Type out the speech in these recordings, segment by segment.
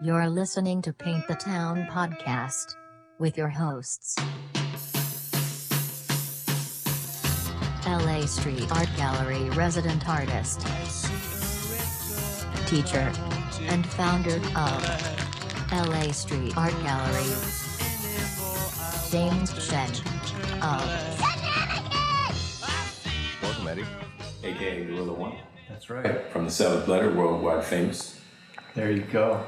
You're listening to Paint the Town podcast with your hosts. LA Street Art Gallery resident artist, teacher, and founder of LA Street Art Gallery, James Shen of Welcome, Eddie. aka Gorilla One, That's right. from the seventh letter, worldwide famous. There you go.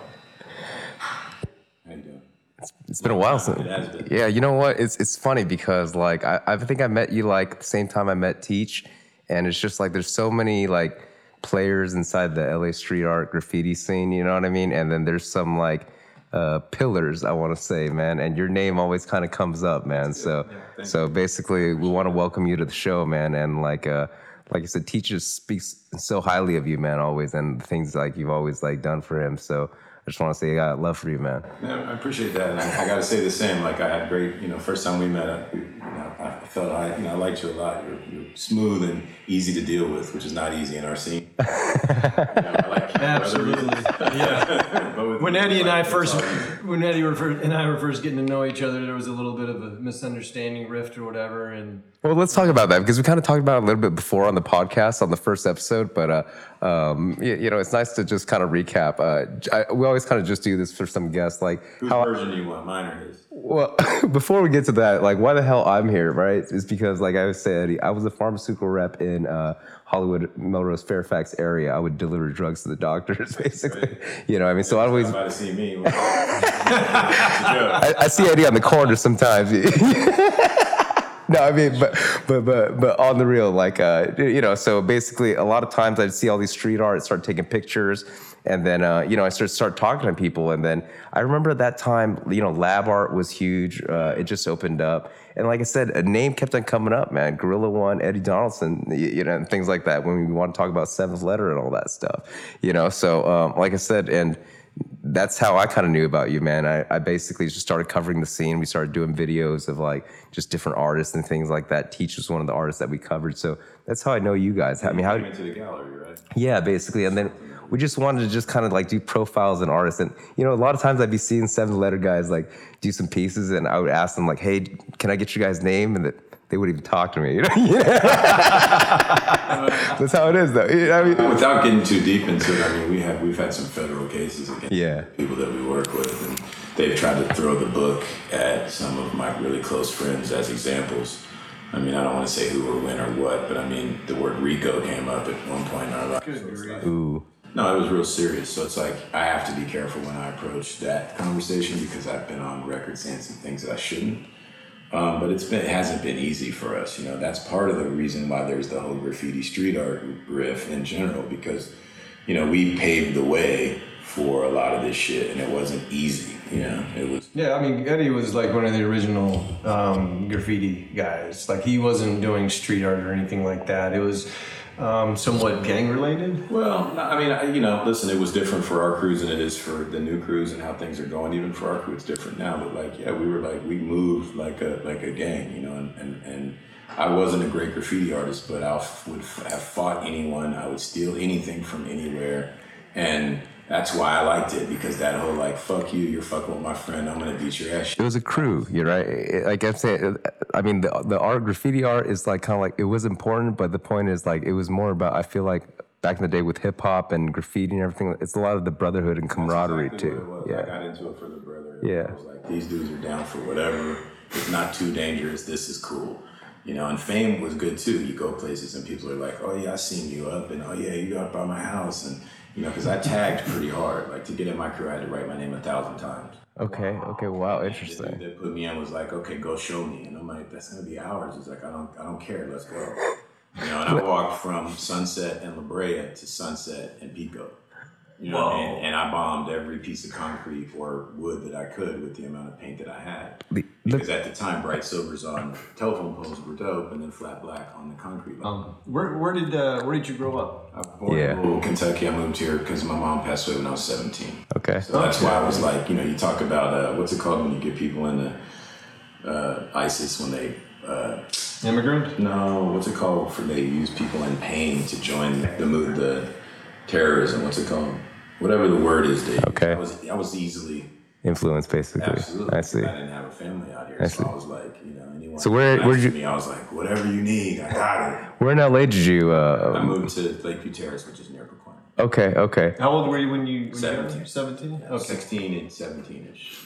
How you doing? It's been a while since. Been. Yeah, you know what? It's it's funny because like I, I think I met you like the same time I met Teach, and it's just like there's so many like players inside the LA street art graffiti scene. You know what I mean? And then there's some like uh, pillars I want to say, man. And your name always kind of comes up, man. So thank so basically, we want to welcome you to the show, man. And like uh like I said, Teach speaks so highly of you, man, always, and the things like you've always like done for him. So. I just want to say I got love for you, man. Yeah, I appreciate that, and I, I got to say the same. Like I had great, you know, first time we met, I, you know, I felt I, you know, I liked you a lot. You're, you're smooth and easy to deal with, which is not easy in our scene. You know, I like you for other Absolutely. Yeah. When you, Eddie and I like, it's first, when Eddie were first, and I were first getting to know each other, there was a little bit of a misunderstanding, rift or whatever, and Well, let's talk about that because we kind of talked about it a little bit before on the podcast on the first episode. But uh, um, you, you know, it's nice to just kind of recap. Uh, I, we always kind of just do this for some guests, like Whose how. version do you want, mine or his? Well, before we get to that, like why the hell I'm here, right? Is because, like I said, I was a pharmaceutical rep in uh, Hollywood, Melrose, Fairfax area. I would deliver drugs to the doctors, basically. You know, I mean, so I always. About to see me. It's a joke. I, I see Eddie on the corner sometimes. No, I mean, but but but but on the real, like uh, you know, so basically, a lot of times I'd see all these street art, start taking pictures, and then uh, you know, I start start talking to people, and then I remember at that time, you know, lab art was huge. Uh, it just opened up, and like I said, a name kept on coming up, man. Gorilla One, Eddie Donaldson, you know, and things like that. When we want to talk about Seventh Letter and all that stuff, you know. So, um, like I said, and that's how I kind of knew about you, man. I, I basically just started covering the scene. We started doing videos of like just different artists and things like that. Teach was one of the artists that we covered, so that's how I know you guys. I mean, how? Into the gallery, right? Yeah, basically, and then we just wanted to just kind of like do profiles and artists, and you know, a lot of times I'd be seeing seven letter guys like do some pieces, and I would ask them like, "Hey, can I get your guys' name?" and that they wouldn't even talk to me. You know, that's how it is, though. You know I mean, Without getting too deep into it, I mean, we have we've had some federal cases against Yeah. people that we work with, and they've tried to throw the book at some of my really close friends as examples. I mean, I don't want to say who or when or what, but I mean, the word RICO came up at one point in our lives. So like- ooh, no, it was real serious. So it's like I have to be careful when I approach that conversation because I've been on record saying some things that I shouldn't. Um, but it's been it hasn't been easy for us. You know, that's part of the reason why there's the whole graffiti street art riff in general because you know we paved the way for a lot of this shit and it wasn't easy. You know, it was yeah, I mean, Eddie was like one of the original um, graffiti guys. Like he wasn't doing street art or anything like that. It was um, somewhat gang related. Well, I mean, I, you know, listen, it was different for our crews than it is for the new crews and how things are going. Even for our crew, it's different now. But like, yeah, we were like, we moved like a like a gang, you know. And and, and I wasn't a great graffiti artist, but I would have fought anyone. I would steal anything from anywhere, and that's why I liked it because that whole like, fuck you, you're fucking with my friend, I'm gonna beat your ass. it was a crew. You're right. Like I'm saying, I mean, the the art, graffiti art, is like kind of like it was important, but the point is like it was more about. I feel like back in the day with hip hop and graffiti and everything, it's a lot of the brotherhood and camaraderie Exactly too. was. I Yeah. got into it for the brother. Yeah. I was like, these dudes are down for whatever. It's not too dangerous. This is cool. You know, and fame was good too. You go places and people are like, oh yeah, I seen you up, and oh yeah, you up by my house, and you know, because I tagged pretty hard. Like to get in my career, I had to write my name a thousand times. Okay. Okay. Wow. Interesting. that put me in was like, okay, go show me, and I'm like, that's gonna be hours. He's like, I don't, I don't care. Let's go. You know, and I walked from Sunset and La Brea to Sunset and Pico. You know, what I mean? Whoa. and I bombed every piece of concrete or wood that I could with the amount of paint that I had. The- the- Because at the time, bright silvers on telephone poles were dope, and then flat black on the concrete. Um, where, where did uh, where did you grow up? I was born Yeah. in Kentucky. I moved here because my mom passed away when I was 17. Okay. So that's why I was like, you know, you talk about uh, what's it called when you get people into uh, ISIS when they. Uh, Immigrant. no, what's it called for they use people in pain to join the the terrorism? What's it called? Whatever the word is. Dave. Okay. I was I was easily Influence, basically. absolutely. I see. I didn't have a family out here, I so I was like, you know, anyone. So where- where'd asked you- Me, I was like, whatever you need, I got it. Where in LA did you? I Uh, moved to Lakeview Terrace, which is near Pacoima. okay, okay. How old were you when you? When Seventeen. Seventeen. Okay. 16 and 17 ish.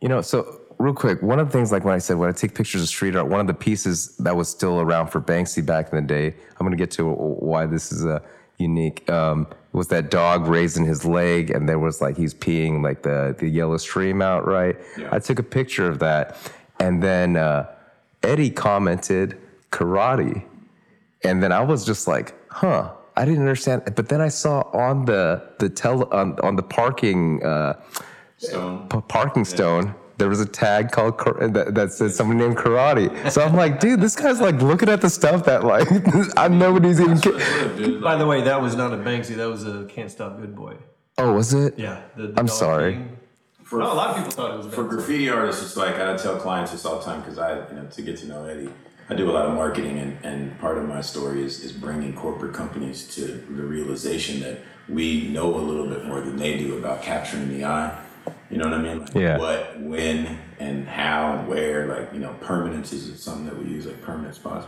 You know, so real quick, one of the things, like when I said when I take pictures of street art, one of the pieces that was still around for Banksy back in the day, I'm gonna get to why this is uh, unique. Um, was that dog raising his leg, and there was like he's peeing like the the yellow stream out, right? Yeah. I took a picture of that, and then uh, Eddie commented karate, and then I was just like, huh. I didn't understand, but then I saw on the the tel on, on the parking uh, Stone. p- parking stone, there was a tag called that, that said someone named Karate. So I'm like, dude, this guy's like looking at the stuff that like I nobody's even. That's Ki- it is, dude. By the way, that was not a Banksy. That was a Can't Stop Good Boy. oh, was it? Yeah. The, the I'm sorry. thing. for, No, a lot of people thought it was for graffiti artists, it's like I tell clients this all the time because I, you know, to get to know Eddie, I do a lot of marketing, and, and part of my story is, is bringing corporate companies to the realization that we know a little bit more than they do about capturing the eye. You know what I mean? Like Yeah. What, when, and how, and where. Like you know, permanence is something that we use, like permanent spots.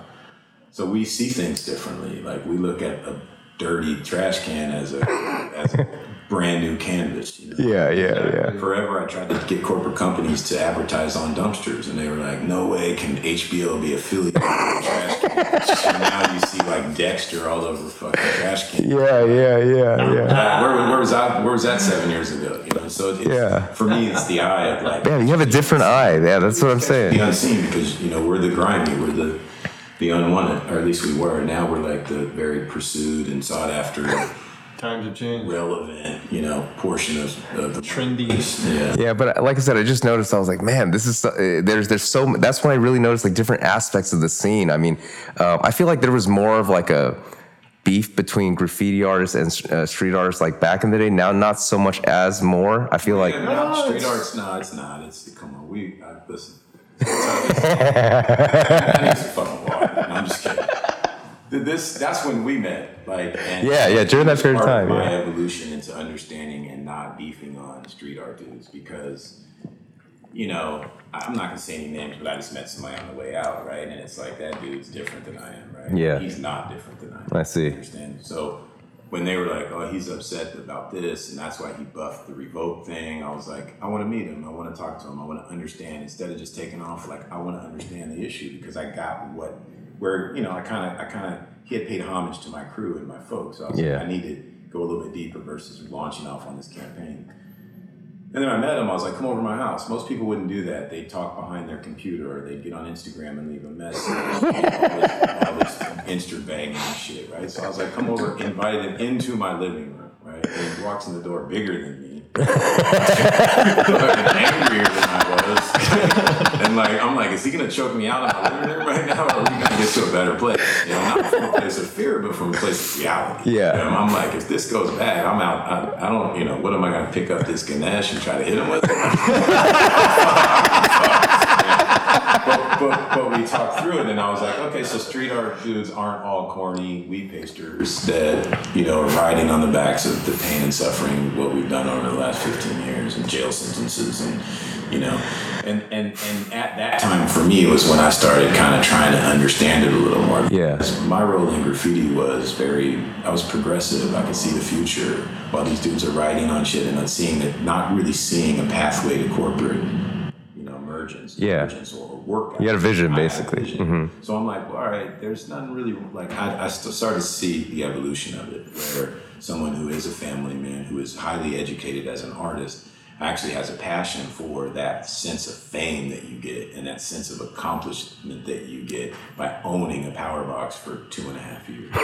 So we see things differently. Like we look at a dirty trash can as a as a brand new canvas. You know? Yeah, yeah, yeah. Forever, I tried to get corporate companies to advertise on dumpsters, and they were like, "No way can HBO be affiliated with trash cans." and now you see like Dexter all over fucking trash cans. Yeah, yeah, yeah, yeah. Uh, where, where was that? Where was that seven years ago? You know, so it's, Yeah. for me, it's the eye of like Yeah, you have a different eye. Yeah, that's what I'm saying. the unseen because you know we're the grimy, we're the the unwanted, or at least we were. Now we're like the very pursued and sought after, Times have changed. relevant, you know, portion of, of the Trendy. Yeah. Yeah, but like I said, I just noticed. I was like, man, this is so, uh, there's there's so. That's when I really noticed like different aspects of the scene. I mean, uh, I feel like there was more of like a beef between graffiti artists and uh, street artists like back in the day. Now, not so much as more. I feel like no, No, street art's not. It's not. It's come on. We I, listen. I need some fucking water. No, I'm just kidding. Th- This that's when we met. Like and Yeah, yeah, during that period of time, My yeah. evolution into understanding and not beefing on street art dudes because. You know, I'm not gonna say any names, but I just met somebody on the way out, right? And it's like that dude's different than I am, right? Yeah. He's not different than I am. I see. Understand? So when they were like, "Oh, he's upset about this," and that's why he buffed the Revok thing, I was like, "I want to meet him. I want to talk to him. I want to understand." Instead of just taking off, like, I want to understand the issue because I got what, where you know, I kind of, I kind of, he had paid homage to my crew and my folks. So I was Yeah. like, I need to go a little bit deeper versus launching off on this campaign. And then I met him. I was like, "Come over to my house." Most people wouldn't do that. They'd talk behind their computer, or they'd get on Instagram and leave a message. all this, all this Insta banging and shit, right? So I was like, "Come over." Invited him into my living room, right? And he walks in the door, bigger than me, angrier than I was, and like, I'm like, "Is he gonna choke me out in my living room right now, or are we gonna get to a better place?" You know, not from a place of fear, but from a place of reality. Yeah. You know, I'm like, if this goes bad, I'm out. I, I don't, you know, what am I going to pick up this Ganesh and try to hit him with? but, but, we talked through it, and I was like, okay, so street art dudes aren't all corny weed pasters that, you know, are riding on the backs of the pain and suffering what we've done over the last 15 years and jail sentences and, you know, and, and, and at that time for me it was when I started kind of trying to understand it a little more. Yeah. My role in graffiti was very, I was progressive. I could see the future while these dudes are riding on shit and not seeing it, not really seeing a pathway to corporate, Yeah. or work. You had a vision, I had a basically. vision. Mhm. So I'm like, well, all right, there's nothing really like. I, I started to see the evolution of it, where someone who is a family man, who is highly educated as an artist, actually has a passion for that sense of fame that you get and that sense of accomplishment that you get by owning a power box for two and a half years.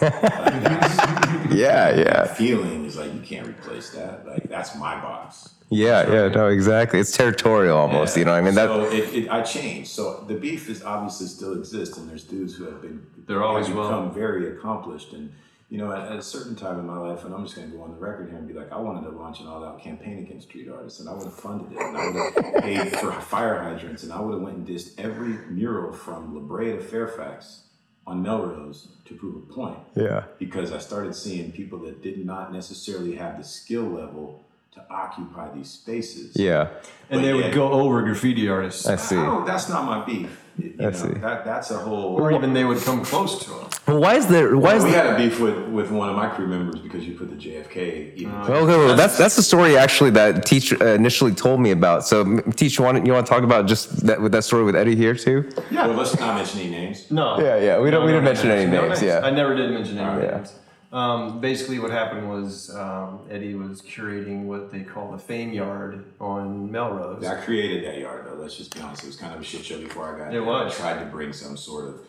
Like, Yeah, yeah, feeling is like you can't replace that. Like that's my box. yeah, yeah. No, exactly. It's territorial almost. You know, what I mean that. So it, it, I changed. So the beef is obviously still exists, and there's dudes who have been They're always have well. become very accomplished. And you know, at, at a certain time in my life, and I'm just going to go on the record here and be like, I wanted to launch an all-out campaign against street artists, and I would have funded it, and I would have paid for fire hydrants, and I would have went and dissed every mural from La Brea to Fairfax on Melrose to prove a point Yeah. because I started seeing people that did not necessarily have the skill level to occupy these spaces. Yeah. And But they yeah. would go over graffiti artists. I see. I don't, that's not my beef. You know, see. That, that's a whole. Or even they would come close to them. Well, why is there? Why is we there? had a beef with, with one of my crew members because you put the JFK. Even Okay, well, that's that's the story actually that Teach uh, initially told me about. So, m- Teach, you want you want to talk about just that with that story with Eddie here too? Well, let's not mention any names. No. Yeah, yeah. We don't we No, didn't no, mention no, any no names. Yeah. I never did mention any Yeah. names. Um, basically, what happened was um, Eddie was curating what they call the Fame Yard on Melrose. I created that yard though. Let's just be honest. It was kind of a shit show before I got It there. was. I tried to bring some sort of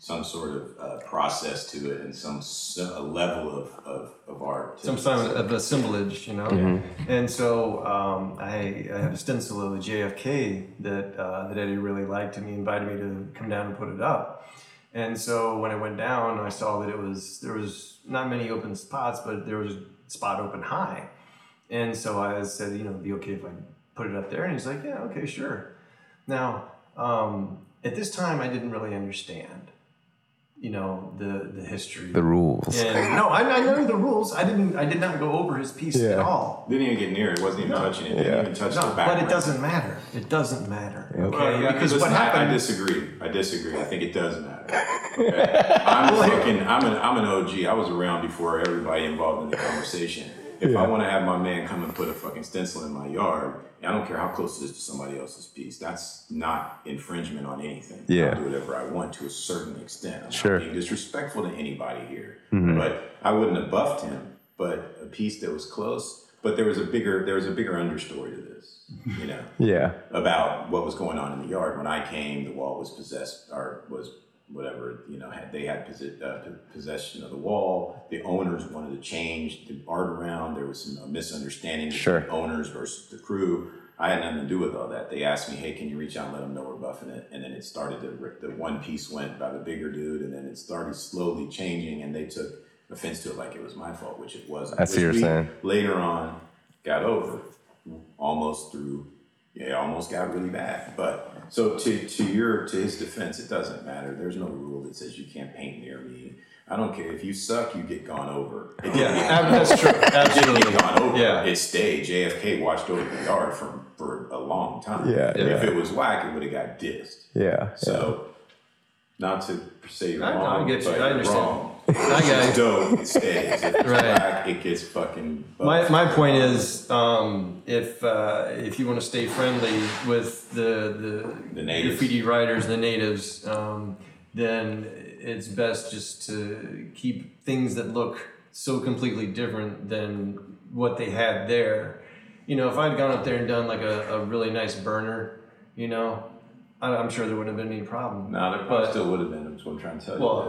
some sort of uh, process to it and some s- a level of, of, of art. to Some it. sign of assemblage, you know. And so um, I, I had a stencil of a JFK that uh, that Eddie really liked, and he invited me to come down and put it up. And so when I went down, I saw that it was there was not many open spots, but there was a spot open high. And so I said, you know, it'd be okay if I put it up there. And he's like, yeah, okay, sure. Now, um, at this time, I didn't really understand, you know, the the history. The rules. And no, I, I know the rules. I didn't. I did not go over his piece at all. Didn't even get near it. Wasn't even touching it. Didn't Yeah. even touch No, the but it doesn't matter. It doesn't matter. Okay, Well, yeah, because listen, what I- I, happened? disagree. I disagree. I think it does matter. Okay? I'm fucking. I'm an. I'm an OG. I was around before everybody involved in the conversation. If I want to have my man come and put a fucking stencil in my yard, I don't care how close it is to somebody else's piece. That's not infringement on anything. Yeah. I'll do whatever I want to a certain extent. I'm Sure. not being disrespectful to anybody here, Mm-hmm. but I wouldn't have buffed him. But a piece that was close. But there was a bigger. There was a bigger understory to this. You know Yeah. about what was going on in the yard. When I came, the wall was possessed or was whatever you know had they had posi- uh, possession of the wall. The owners wanted to change the art around. There was some misunderstanding Sure. between owners versus the crew. I had nothing to do with all that. They asked me, "Hey, can you reach out and let them know we're buffing it?" And then it started to rip- the one piece went by the bigger dude, and then it started slowly changing, and they took offense to it like it was my fault, which it wasn't. I see you're saying. Later on, got over almost through it almost got really bad. But so to to your to his defense, it doesn't matter. There's no rule that says you can't paint near me. I don't care if you suck, you get gone over. It didn't yeah, get- ab- that's true. it didn't Absolutely. get gone over. Yeah. It stayed. JFK watched over the yard for for a long time. Yeah, If yeah. it was whack, it would have got dissed. Yeah. So. Not to say you're I- I wrong, get you. but I you're understand. wrong. I If get it's you. dope, it stays. If it's Right. whack, it gets fucking. My, buffed. my point is, um, if uh, if you want to stay friendly with the the, The natives. graffiti writers, the natives, um, then it's best just to keep things that look so completely different than what they had there. You know, if I'd gone up there and done like a, a really nice burner, you know, I, I'm sure there wouldn't have been any problem. No, there probably But- still would have been. That's what I'm trying to tell you. Well-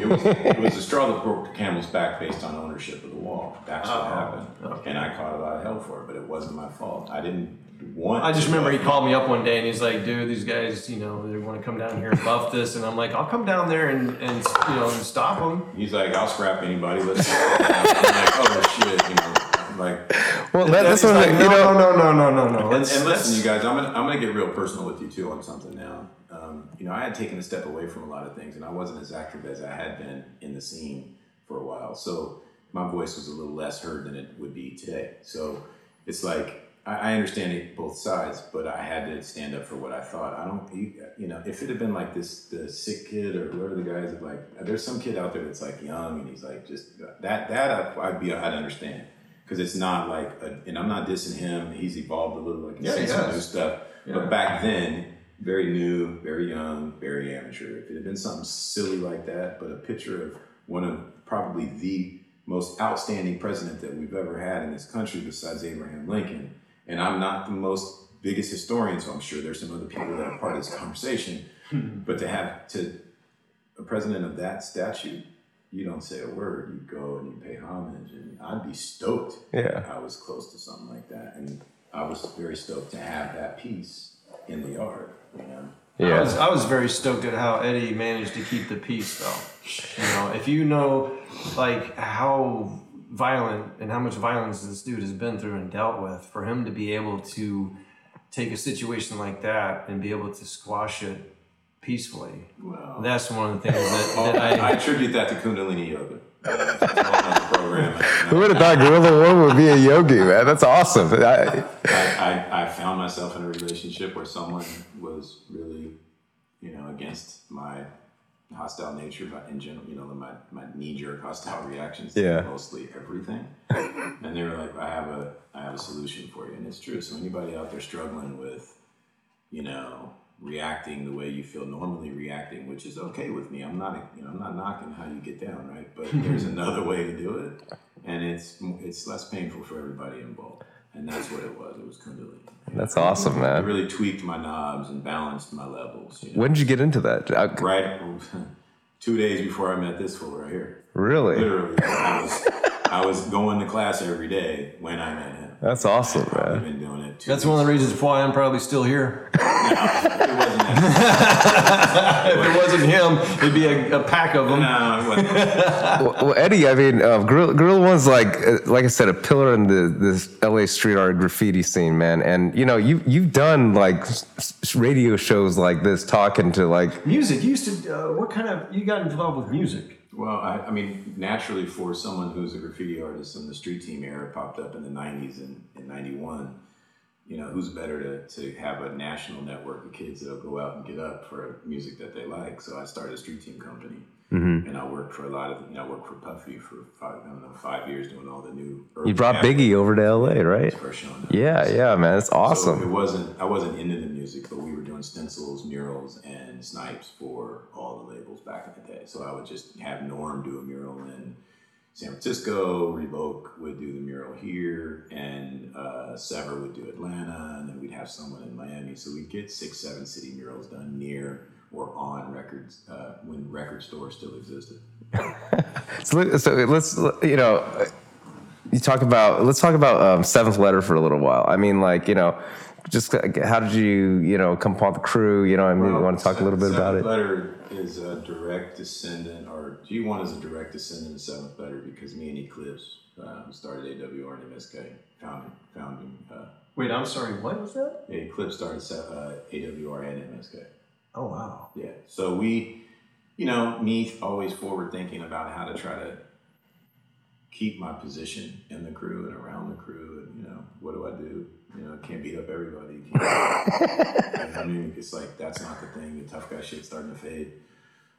it was it was the straw that broke the camel's back based on ownership of the wall. That's what Oh, happened, and I caught a lot of hell for it. But it wasn't my fault. I didn't want. I just remember he called me up one day and he's like, dude, these guys, you know, they want to come down here and buff this. And I'm like, I'll come down there and, and you know, and stop them. He's like, I'll scrap anybody. Let's. I'm like, oh shit, you know, like. Well, that, that's what like, you no, know. no, no, no, no, no, no. And, Let's- and listen, you guys, I'm gonna I'm gonna get real personal with you too on something now. Um, you know, I had taken a step away from a lot of things, and I wasn't as active as I had been in the scene for a while. So my voice was a little less heard than it would be today. So it's like I, I understand it both sides, but I had to stand up for what I thought. I don't, you, you know, if it had been like this, the sick kid or whoever the guys are like, there's some kid out there that's like young and he's like just that that I, I'd be I'd understand because it's not like, a, and I'm not dissing him. He's evolved a little, like Yeah, seen some new stuff. Yeah. But back then, very new, very young, very amateur. If it had been something silly like that, but a picture of one of probably the most outstanding president that we've ever had in this country besides Abraham Lincoln, and I'm not the most biggest historian, so I'm sure there's some other people that are part of this conversation. but to have to a president of that statute, you don't say a word. You go and you pay homage, and I'd be stoked. Yeah. if I was close to something like that, and I was very stoked to have that piece in the yard. You know. I was, Yeah. I was very stoked at how Eddie managed to keep the peace, though. You know, if you know, like, how violent and how much violence this dude has been through and dealt with, for him to be able to take a situation like that and be able to squash it peacefully. Well, That's one of the things that, that I, I I. attribute that to Kundalini Yoga. Uh, it's a whole other program. Who would have thought Gorilla One would be a yogi, man? That's awesome. I, I, I, I found myself in a relationship where someone was really, you know, against my hostile nature, but in general, you know, my, my knee jerk hostile reactions to Yeah. mostly everything. And they were like, I have a I have a solution for you. And it's true. So anybody out there struggling with, you know, reacting the way you feel normally reacting, which is okay with me. I'm not you know, I'm not knocking how you get down, right? But there's another way to do it. And it's it's less painful for everybody involved. And that's what it was. It was Kundalini. that's awesome, man. really tweaked my knobs and balanced my levels. You know? When did you get into that? I- Right, two days before I met this fool right here. really? Literally, I was going to class every day when I met him. That's awesome, I've man. been doing it. Two That's one of the reasons why I'm probably still here. It wasn't that. if it wasn't him, it'd be a, a pack of them. No, it wasn't. Well, well, Eddie, I mean, uh, Gorilla, Gorilla One's like, uh, like I said, a pillar in the this LA street art graffiti scene, man. And you know, you you've done like s- s- radio shows like this, talking to like, Music. You used to. Uh, what kind of? You got involved with music? Well, I, I mean, naturally, for someone who's a graffiti artist and the street team era popped up in the 90s and in 91, you know, who's better to, to have a national network of kids that'll go out and get up for music that they like? So I started a street team company. And I worked for a lot of, you know, I worked for Puffy for five, I don't know, five years doing all the new. you brought Biggie over to LA, right? Yeah, yeah, man, it's So it awesome. wasn't I wasn't into the music, but we were doing stencils, murals, and snipes for all the labels back in the day. So I would just have Norm do a mural in San Francisco, Revok would do the mural here, and uh, Sever would do Atlanta, and then we'd have someone in Miami. So we'd get six, seven city murals done near or on records uh, when record stores still existed. So, let- so let's, you know, you talk about let's talk about um, Seventh Letter for a little while. I mean, like, you know, just how did you, you know, come upon the crew? You know, I mean, you want to talk a little bit about Seventh it? Letter is a direct descendant, or G1 is a direct descendant of Seventh Letter because me and Eklips um, started AWR and MSK, founding, founding uh, Wait, I'm sorry. What was that? Eklips started uh, AWR and MSK. Oh wow. Yeah. So we, you know, me always forward thinking about how to try to keep my position in the crew and around the crew, and you know, what do I do? You know, can't beat up everybody. Can't- you know what I mean, it's like that's not the thing. The tough guy shit's starting to fade.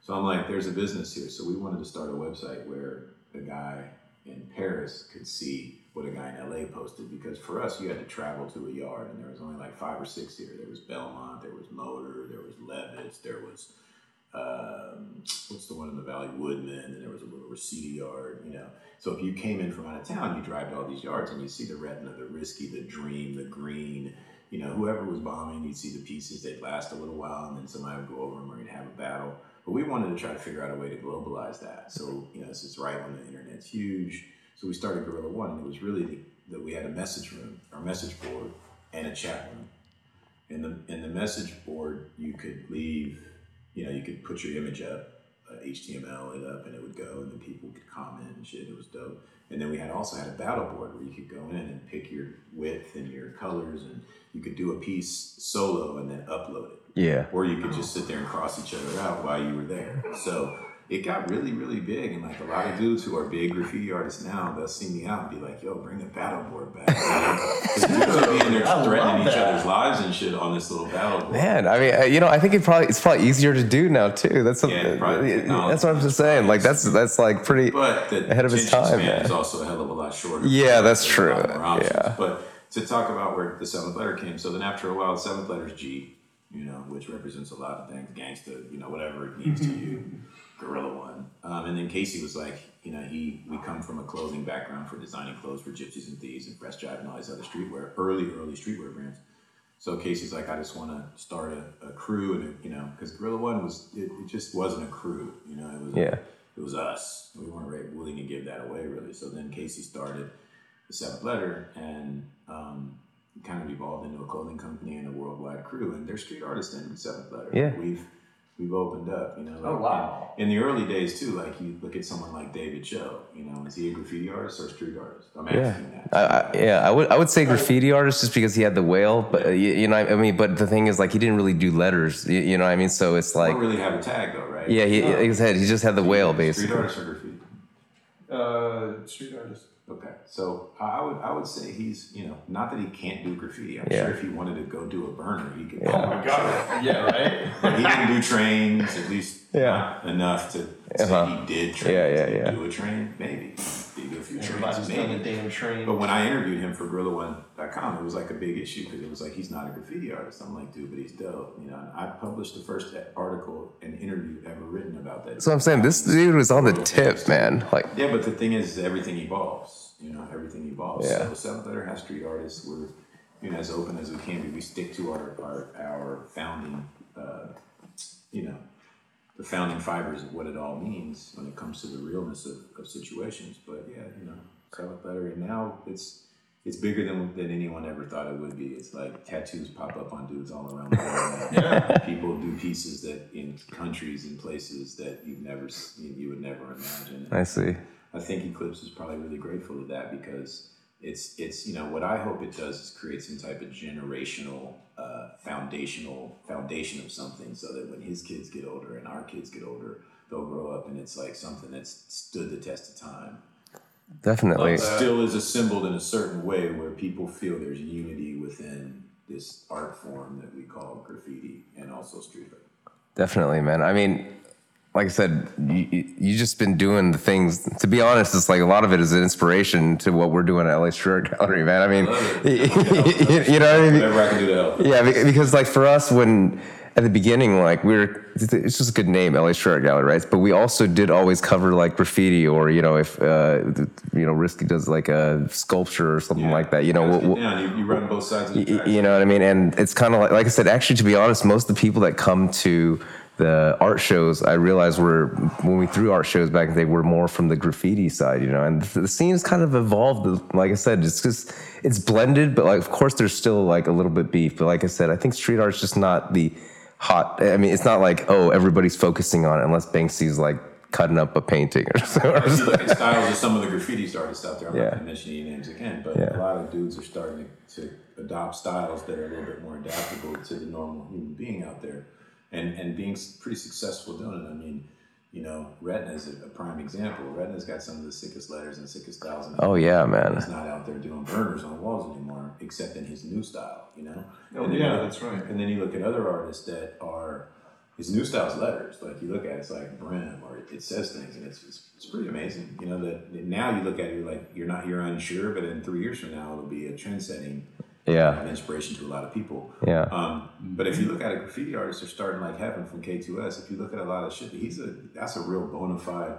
So I'm like, there's a business here. So we wanted to start a website where a guy in Paris could see what a guy in LA posted because for us, you had to travel to a yard, and there was only like five or six here. There was Belmont, there was Motor, there was Levitt's, there was um, what's the one in the Valley Woodman, and there was a little Reseda yard, you know. So if you came in from out of town, you drive to all these yards and you see the Retna, the risky, the dream, the green, you know, whoever was bombing, you'd see the pieces, they'd last a little while and then somebody would go over them or you'd have a battle. But we wanted to try to figure out a way to globalize that. So, you know, this is right when the internet's huge. So we started Gorilla One and it was really that we had a message room, or message board, and a chat room. In the in the message board, you could leave, you know, you could put your image up, uh, HTML it up, and it would go, and then people could comment and shit. It was dope. And then we had also had a battle board where you could go in and pick your width and your colors, and you could do a piece solo and then upload it Yeah. or you could just sit there and cross each other out while you were there. So it got really, really big, and like a lot of dudes who are big graffiti artists now, they'll see me out and be like, "Yo, bring the battle board back." Because dudes will be in there I threatening each other's lives and shit on this little battle board. Man, I mean, uh, you know, I think it probably it's probably easier to do now too. That's Yeah, something. probably technology. that's what I'm just saying. Like that's that's like pretty. But the Ahead of his time, span man. is also a hell of a lot shorter. Yeah, that's There's a lot true. Yeah. But to talk about where the seventh letter came, so then after a while, the seventh letter is G, you know, which represents a lot of things, gangsta, you know, whatever it means to you, Gorilla One. Um, and then Casey was like, you know, he we come from a clothing background for designing clothes for gypsies and thieves and press Jive and all these other streetwear, early, early streetwear brands. So Casey's like, I just want to start a, a crew, and you know, because Gorilla One was, it, it just wasn't a crew, you know, it was Yeah. it was us. We weren't willing to give that away, really. So then Casey started the Seventh Letter and um, kind of evolved into a clothing company and a worldwide crew. And they're street artists in the Seventh Letter. Yeah. We've We've opened up, you know. Oh, wow. In the early days too, like you look at someone like David Choe. You know, is he a graffiti artist or a street artist? I'm Yeah, asking that. I, I, yeah, I would I would say graffiti artist just because he had the whale, but uh, you, you know, I mean, but the thing is, like, he didn't really do letters, you, you know, what I mean, so it's I like, don't really have a tag though, right? yeah, he, like I said, he just had the whale, basically. Street basically. artist or graffiti? Uh, street artist. Okay, so I I would I would say he's you know not that he can't do graffiti. I'm Yeah. sure if he wanted to go do a burner, he could. Oh my god. Yeah, right. But he didn't do trains, at least Yeah. enough to Uh-huh. he did trains. Yeah, yeah, yeah. Do a train, maybe. Did he do a few trains, Everybody's done the maybe. damn train. But when I interviewed him for GorillaOne.com, it was like a big issue because it was like he's not a graffiti artist. I'm like, dude, but he's dope. You know, and I published the first article and interview ever written about that. So I'm saying this dude was on the tip, man. Like, Yeah, but the thing is, everything evolves. You know, everything evolves. Yeah. So Seventh Letter has street artists. We're you know as open as we can be. We stick to our our, our founding, uh, you know, the founding fibers of what it all means when it comes to the realness of, of situations. But yeah, you know, Seventh Letter, and now it's it's bigger than than anyone ever thought it would be. It's like tattoos pop up on dudes all around the world. now. People do pieces that in countries and places that you've never s- you, you would never imagine. I see. I think Eklips is probably really grateful to that because it's it's you know what I hope it does is create some type of generational uh, foundational foundation of something so that when his kids get older and our kids get older they'll grow up and it's like something that's stood the test of time Definitely. but still is assembled in a certain way where people feel there's unity within this art form that we call graffiti and also street art Definitely, man. I mean, like I said, you, you just been doing the things. To be honest, it's like a lot of it is an inspiration to what we're doing at LA Street Gallery, man. I mean, you, know what I mean? whatever I can do to help Yeah, because like for us, when at the beginning, like we were, it's just a good name, LA Street Gallery, right? But we also did always cover like graffiti, or you know, if uh, you know, Risky does like a sculpture or something like that, you know, we'll, we'll, yeah, you, you run both sides of the Y- you know what I mean? And it's kind of like, like I said, actually, to be honest, most of the people that come to the art shows, I realized were when we threw art shows back, they were more from the graffiti side, you know. And the scene's kind of evolved. Like I said, it's just it's blended, but like of course there's still like a little bit beef. But like I said, I think street art's just not the hot. I mean, it's not like oh everybody's focusing on it unless Banksy's like cutting up a painting or so. or If you so. look at styles of some of the graffiti artists out there, I'm Yeah. not going to mention any names again, but Yeah. a lot of dudes are starting to adopt styles that are a little bit more adaptable to the normal human being out there, and and being pretty successful doing it. I mean, you know, Retna is a, a prime example. Retna's got some of the sickest letters and sickest styles. In Oh yeah, man. He's not out there doing burners on walls anymore, except in his new style, you know. Oh, And then yeah, you- that's right. And then you look at other artists that are his new style's letters. Like you look at it, it's like brim, or it, it says things, and it's, it's it's pretty amazing. You know that that now you look at it, you're like you're not you're unsure, but in three years from now it'll be a trend setting Yeah, an inspiration to a lot of people. yeah, Um, but if you look at a graffiti artist, they're starting like heaven from K2S. If you look at a lot of shit, he's a that's a real bona fide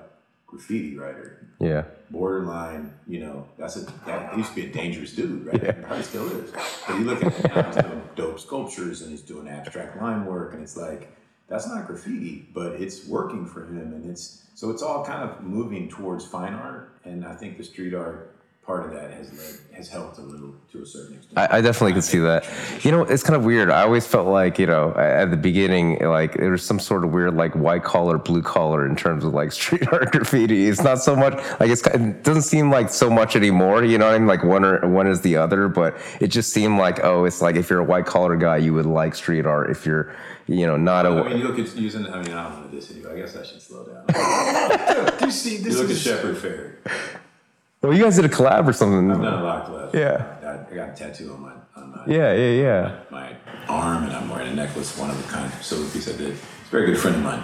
graffiti writer yeah. borderline, you know, that's a that used to be a dangerous dude, right? And Probably still is. But you look at him now, he's doing dope sculptures and he's doing abstract line work, and it's like that's not graffiti, but it's working for him, and it's so it's all kind of moving towards fine art, and I think the street art part of that has led has helped a little to a certain extent. I, I definitely can see that. You know, it's kind of weird. I always felt like, you know, at the beginning, like there was some sort of weird, like white collar, blue collar in terms of like street art graffiti. It's not so much like it's, it doesn't seem like so much anymore. You know what I mean? Like one or one is the other, but it just seemed like, oh, it's like if you're a white collar guy, you would like street art. If you're, you know, not a. I mean, you look at using. I mean, I don't want to diss you. I guess I should slow down. Do you see this you this look at is Shepard Fairey. Well, you guys did a collab or something. I've done a lot left. Yeah. I, I got a tattoo on my on my Yeah, yeah, yeah. my arm and I'm wearing a necklace, one of a kind. So he said that he's a very good friend of mine.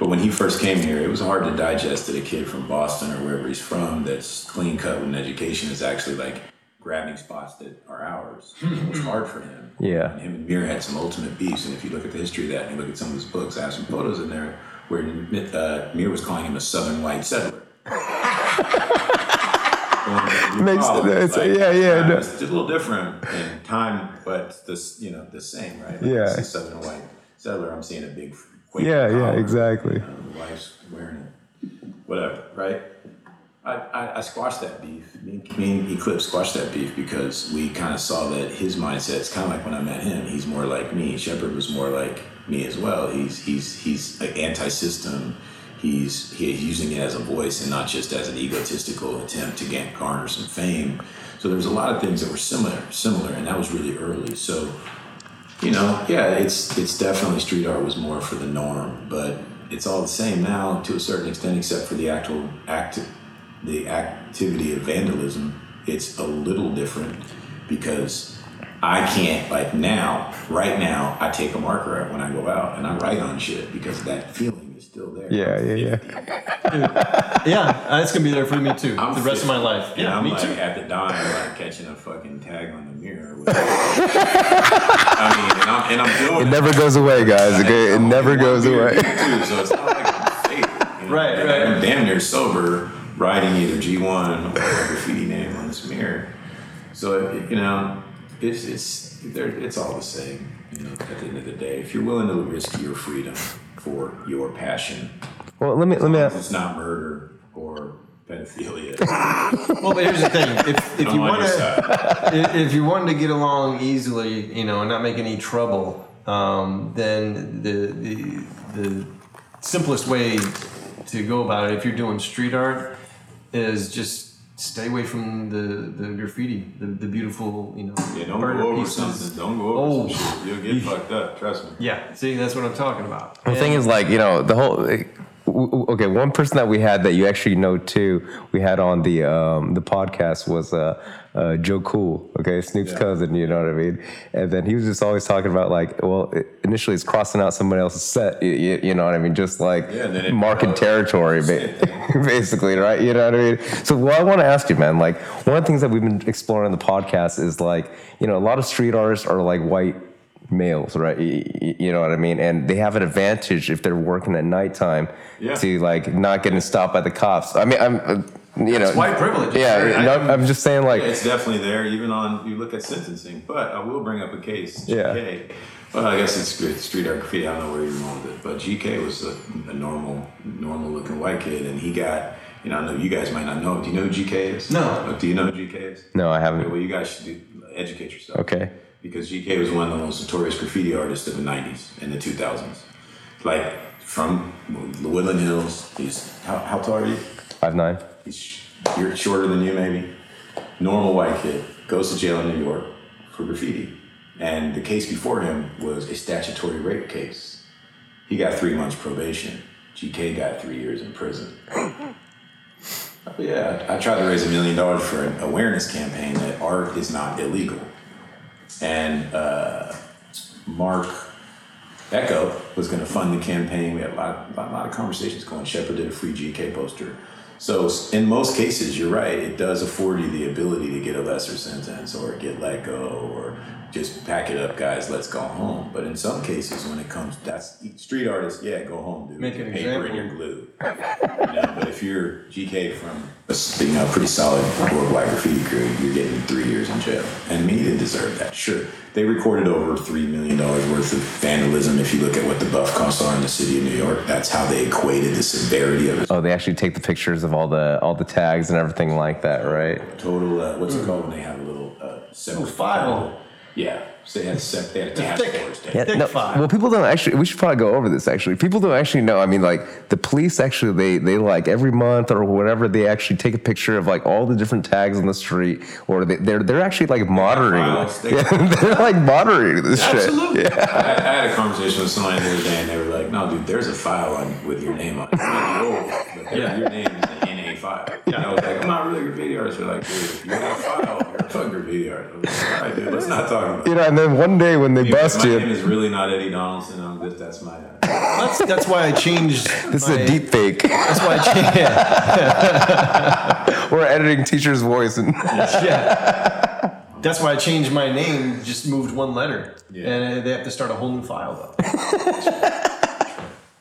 But when he first came here, it was hard to digest that a kid from Boston or wherever he's from that's clean cut with an education is actually like grabbing spots that are ours. It was hard for him. Yeah. And him and Mear had some ultimate beefs. And if you look at the history of that and you look at some of his books, I have some photos in there where uh, Mear was calling him a southern white settler. Makes Oh, sense. like, Yeah, yeah, no. just a little different in time, but this, you know, the same, right? Like, Yeah. this is southern white oh, settler. I'm seeing a big Quaker Yeah, yeah, collar, exactly. you know, the wife's wearing it, whatever, right? I, I, I squashed that beef. Me, and- me and Eklips squashed that beef because we kind of saw that his mindset is kind of like when I met him. He's more like me. Shepard was more like me as well. He's he's he's like anti-system. He's he's using it as a voice and not just as an egotistical attempt to get garner some fame. So there's a lot of things that were similar, similar, and that was really early. So you know, yeah, it's it's definitely street art was more for the norm, but it's all the same now to a certain extent, except for the actual act, the activity of vandalism. It's a little different because I can't like now, right now, I take a marker when I go out and I write on shit because that feeling still there. Yeah, yeah, yeah. Yeah, uh, that's gonna be there for me too. I'm the rest of my life. And Yeah, I'm me like too. at the dime, like catching a fucking tag on the mirror. with- I mean, and I'm, and I'm doing It never goes away, guys. Okay, it never goes away. Too, so it's not like I'm fake. you know? Right, And right. I'm damn near sober, writing either G1 or a graffiti name on this mirror. So it, you know, it's it's they're, it's all the same. You know, at the end of the day, if you're willing to risk your freedom for your passion, Well, let me let me ask. it's not murder or pedophilia. Well, but here's the thing: if, if I'm you want to, side. if you wanted to get along easily, you know, and not make any trouble, um, then the, the the simplest way to go about it, if you're doing street art, is just stay away from the, the graffiti, the, the beautiful, you know, Yeah, don't go over pieces. something. Don't go over Oh. some shit. You'll get fucked up. Trust me. Yeah, see, that's what I'm talking about. The thing is, like, you know, the whole. like, w- w- Okay, one person that we had that you actually know too, we had on the um, the podcast was uh, uh, Joe Cool. Okay, Snoop's Yeah. cousin. You know what I mean? And then he was just always talking about like, well, it, initially it's crossing out somebody else's set. You, you know what I mean? Just like Yeah, marking territory, ba- basically, right? You know what I mean? So, well, I want to ask you, man. Like, one of the things that we've been exploring on the podcast is like, you know, a lot of street artists are like white males, right? You know what I mean? And they have an advantage if they're working at nighttime Yeah. to like not getting stopped by the cops. I mean, I'm, uh, you know, white privilege. Yeah, Sure, I- no, I'm just saying, like, It's definitely there, even on you look at sentencing. But I will bring up a case. Yeah. GK. Well, I guess it's good street art graffiti. I don't know where you're going with it, but GK was a, a normal, normal looking white kid, and he got. You know, I know you guys might not know. Do you know who GK is? No. Uh, Do you know who GK is? no, I Okay, havenent. well, you guys should do, educate yourself. Okay. Because GK was one of the most notorious graffiti artists of the 90s and the 2000s. Like, from the Woodland Hills, he's, how, how tall are you? Five nine. He's you're shorter than you, maybe. Normal white kid goes to jail in New York for graffiti, and the case before him was a statutory rape case. He got three months probation. GK got three years in prison. yeah, I tried to raise a million dollars for an awareness campaign that art is not illegal, and uh, Marc Ecko was going to fund the campaign. We had a lot, a lot of conversations going. Shepard did a free GK poster. So in most cases, you're right. It does afford you the ability to get a lesser sentence or get let go or just pack it up, guys. Let's go home. But in some cases, when it comes, that's street artists. Yeah, go home, dude. Make Your an paper and your glue. You know, but if you're GK from a you know, pretty solid worldwide graffiti crew, you're getting three years in jail. And me, they deserve that. Sure, they recorded over three million dollars worth of vandalism. If you look at what the buff costs are in the city of New York, that's how they equated the severity of it. Oh, they actually take the pictures of all the all the tags and everything like that, right? Total, uh, what's it called when they have a little uh, separate file. Yeah, so they had a sep- they had a task thick- force. Yeah, Thick no, file. well, people don't actually. We should probably go over this. Actually, people don't actually know. I mean, like the police actually, they they like every month or whatever, they actually take a picture of like all the different tags on the street, or they, they're they're actually like monitoring. files. They- Yeah, they're like monitoring this shit. Absolutely. I, had- I had a conversation with somebody the other day, and they were like, "No, dude, there's a file on with your name on it. Not yours, but there- Yeah. your name is an NA file." And I was like, "I'm not really a graffiti artist." They're like, "Dude, if you got a file, you're a fucking graffiti artist." I was like, "All right, dude, let's not talk about." it. You know, and then one day when they bust my you, name is really not Eddie Donaldson. I'm just that's my. Uh, That's, that's why I changed. this my- is a deep fake. That's why I changed. Yeah. We're editing teacher's voice, and yeah. That's why I changed my name. Just moved one letter, Yeah. and uh, they have to start a whole new file though.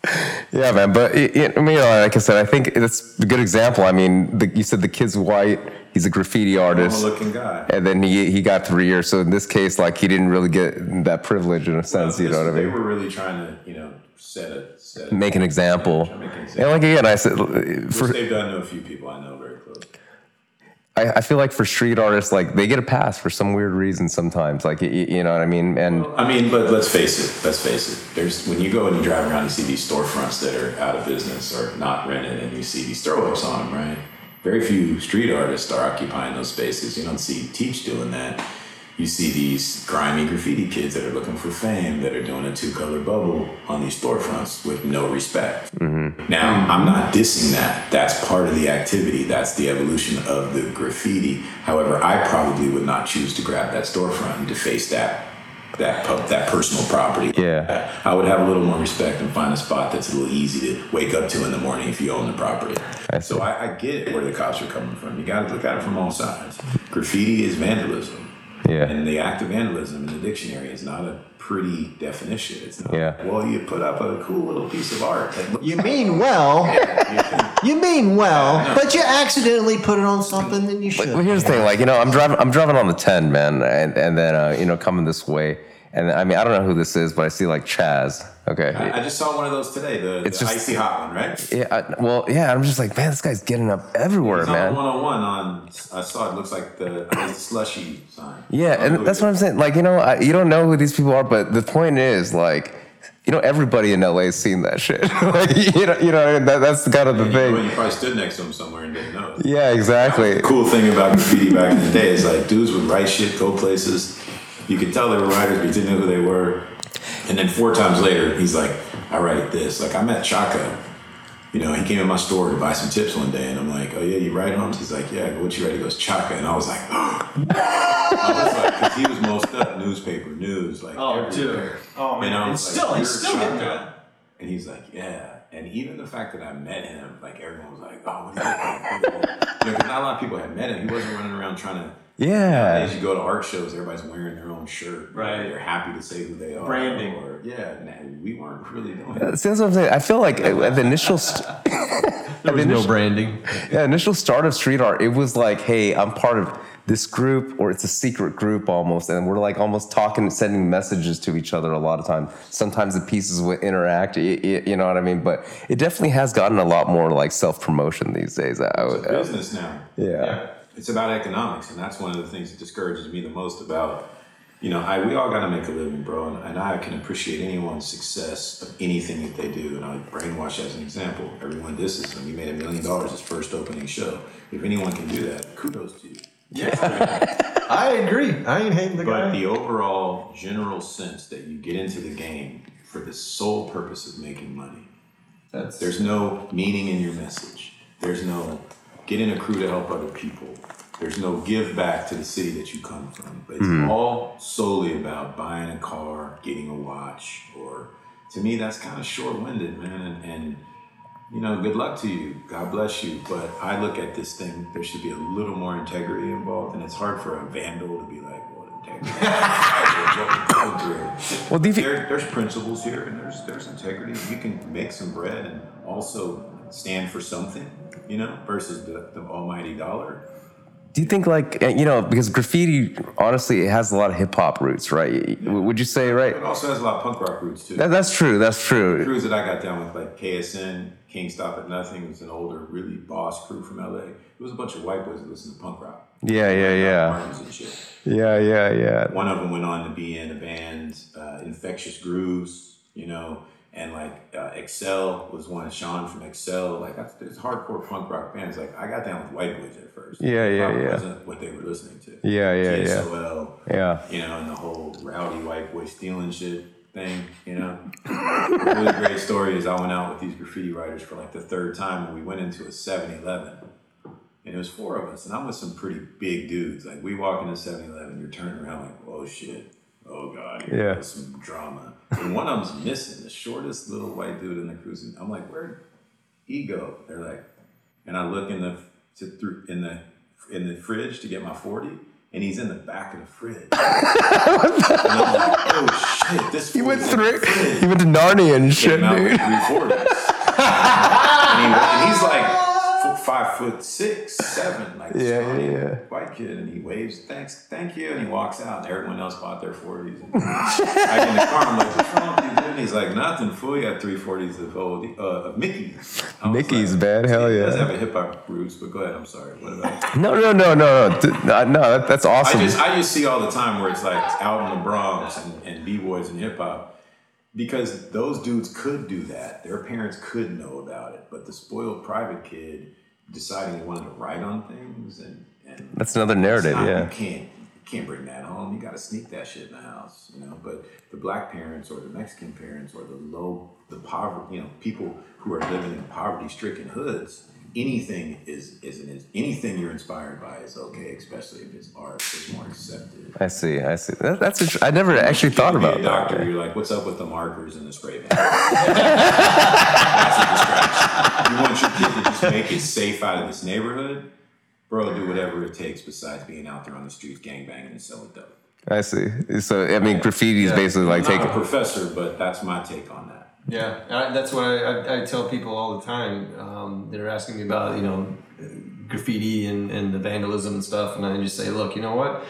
yeah, man. But it, it, I mean, like I said, I think that's a good example. I mean, the, you said the kid's white. He's a graffiti artist. and then he he got three years. So in this case, like he didn't really get that privilege in a sense. you know what I mean? They were really trying to, you know, set a set. Make an example. Make an And like again, I said, for, they've done to a few people I know. I, I feel like for street artists, like they get a pass for some weird reason sometimes. Like you, you know what I mean? And I mean, but let's face it. Let's face it. There's when you go and you drive around, and you see these storefronts that are out of business or not rented, and you see these throw ups on them, right? Very few street artists are occupying those spaces. You don't see Teach doing that. You see these grimy graffiti kids that are looking for fame that are doing a two color bubble on these storefronts with no respect. Mm-hmm. Now, I'm not dissing that. That's part of the activity. That's the evolution of the graffiti. However, I probably would not choose to grab that storefront and deface that that pub, that personal property. Yeah. I would have a little more respect and find a spot that's a little easy to wake up to in the morning if you own the property. I so I, I get where the cops are coming from. You got to look at it from all sides. Graffiti is vandalism. Yeah. And the act of vandalism in the dictionary is not a pretty definition. It's not. Yeah. Well, you put up a cool little piece of art that looks You mean well. you think, You mean well, but you accidentally put it on something that you should. Well, here's the thing, like you know, I'm driving, I'm driving on the 10, man, and and then uh, you know, coming this way, and I mean, I don't know who this is, but I see like Chaz. Okay. I, I just saw one of those today, the, It's the just- icy hot one, right? yeah. I, well, yeah. I'm just like, man, this guy's getting up everywhere, It's on man. 101 on. I saw it looks like the, I guess the slushy sign. Yeah, and that's what I'm saying. Like, you know, I, you don't know who these people are, but the point is, like, you know, everybody in LA has seen that shit. like, you know, you know, that, that's kind of the You, know, thing. you probably stood next to him somewhere and didn't know. Yeah, exactly. The cool thing about graffiti back in the day is like dudes would write shit, go places. You could tell they were writers, but you didn't know who they were. And then four times later, he's like, I write this. Like I met Chaka. You know, he came in my store to buy some tips one day, and I'm like, "Oh yeah, you write homes?" He's like, "Yeah." What you write? He goes, "Chaka," and I was like, I was like, because he was most up newspaper news, like Oh, everywhere. dude. Oh, man. And I It's was still- like, he's "You're still getting Chaka?" that. And he's like, yeah. And even the fact that I met him, like everyone was like, oh, what do you think? you know, 'cause not a lot of people had met him. He wasn't running around trying to. Yeah. As you go to art shows, everybody's wearing their own shirt. Right. They're happy to say who they are. Branding. Or, yeah. nah, we weren't really doing it. See, that's what I'm saying. I feel like uh, at the initial, st- There was no branding. yeah, initial start of street art, it was like, hey, I'm part of this group, or it's a secret group almost, and we're like almost talking, sending messages to each other a lot of times. Sometimes the pieces would interact, y- y- you know what I mean? But it definitely has gotten a lot more like self promotion these days. I It's a uh, business now. yeah. It's about economics, and that's one of the things that discourages me the most about, you know, I we all got to make a living, bro, and, and I can appreciate anyone's success of anything that they do. And I brainwash as an example. Everyone disses him. He made a million dollars his first opening show. If anyone can do that, kudos to you. I agree. I ain't hating the But guy. the overall general sense that you get into the game for the sole purpose of making money. That's There's no meaning in your message. There's no get in a crew to help other people. There's no give back to the city that you come from. But it's hmm. all solely about buying a car, getting a watch, or to me that's kind of short-winded, man. And, and you know, good luck to you. God bless you. But I look at this thing. There should be a little more integrity involved, and it's hard for a vandal to be like, well, integrity?" What we're going through. Well, you There, there's principles here, and there's there's integrity. You can make some bread and also stand for something, you know, versus the, the almighty dollar. Do you think like uh, you know because graffiti honestly it has a lot of hip hop roots, right? W- Would you say right? It also has a lot of punk rock roots too. That, that's true. That's true. The crews that I got down with, like KSN, King Stop at Nothing, it was an older, really boss crew from LA. It was a bunch of white boys that listened to punk rock. Yeah, yeah, yeah, Martins and shit. yeah, yeah, yeah. One of them went on to be in a band, uh, Infectious Grooves, you know, and like uh, Excel was one. Of Sean from Excel, like that's, there's hardcore punk rock bands. Like I got down with white boys at first. Yeah, yeah, Probably yeah. Wasn't what they were listening to. Yeah, yeah, yeah. TSOL, Yeah. you know, and the whole rowdy white boy stealing shit thing, you know. a really great story is I went out with these graffiti writers for like the third time and we went into a 7-Eleven. And it was four of us, and I'm with some pretty big dudes. Like we walk into 7-Eleven, you're turning around like, oh shit, oh god, Yeah. some drama. And one of them's missing, the shortest little white dude in the cruise. And I'm like, where'd he go? They're like, and I look in the to, through in the in the fridge to get my 40, and he's in the back of the fridge. and I'm like, oh shit, this He went is in the through. He went to Narnia and shit, dude. and, he, and he's like five foot six, seven, like Yeah, scrawny yeah, yeah. white kid, and he waves, thanks, thank you, and he walks out, and everyone else bought their forties. I get in the car, I'm like, what's wrong with you? And he's like, nothing, fool. You got three forties of old, uh, of Mickey's. Mickey's, like, man, hell He does yeah. have a hip hop roots, but go ahead. I'm sorry. What about? No, no, no, no, no, no. no that, that's awesome. I just I just see all the time where it's like out in the Bronx and, and b boys and hip hop, because those dudes could do that. Their parents could know about it, but the spoiled private kid deciding he wanted to write on things and and that's another narrative. not- Yeah. you can't you can't bring that home. You got to sneak that shit in the house, you know. But the black parents or the Mexican parents or the low the poverty, you know, people who are living in poverty stricken hoods. Anything is is an, anything you're inspired by is okay, especially if it's art. It's more accepted. I see. I see. That, that's. Int- I never actually thought You be about a that. doctor. You're like, what's up with the markers and the spray paint? That's a distraction. You want your kid to just make it safe out of this neighborhood, bro. Do whatever it takes besides being out there on the streets gangbanging and selling dope. I see. So I mean, graffiti is basically like I'm taking. a professor, but that's my take on that. Yeah, I, that's what I, I, I tell people all the time um, that are asking me about, you know, graffiti and, and the vandalism and stuff. And I just say, look, you know what?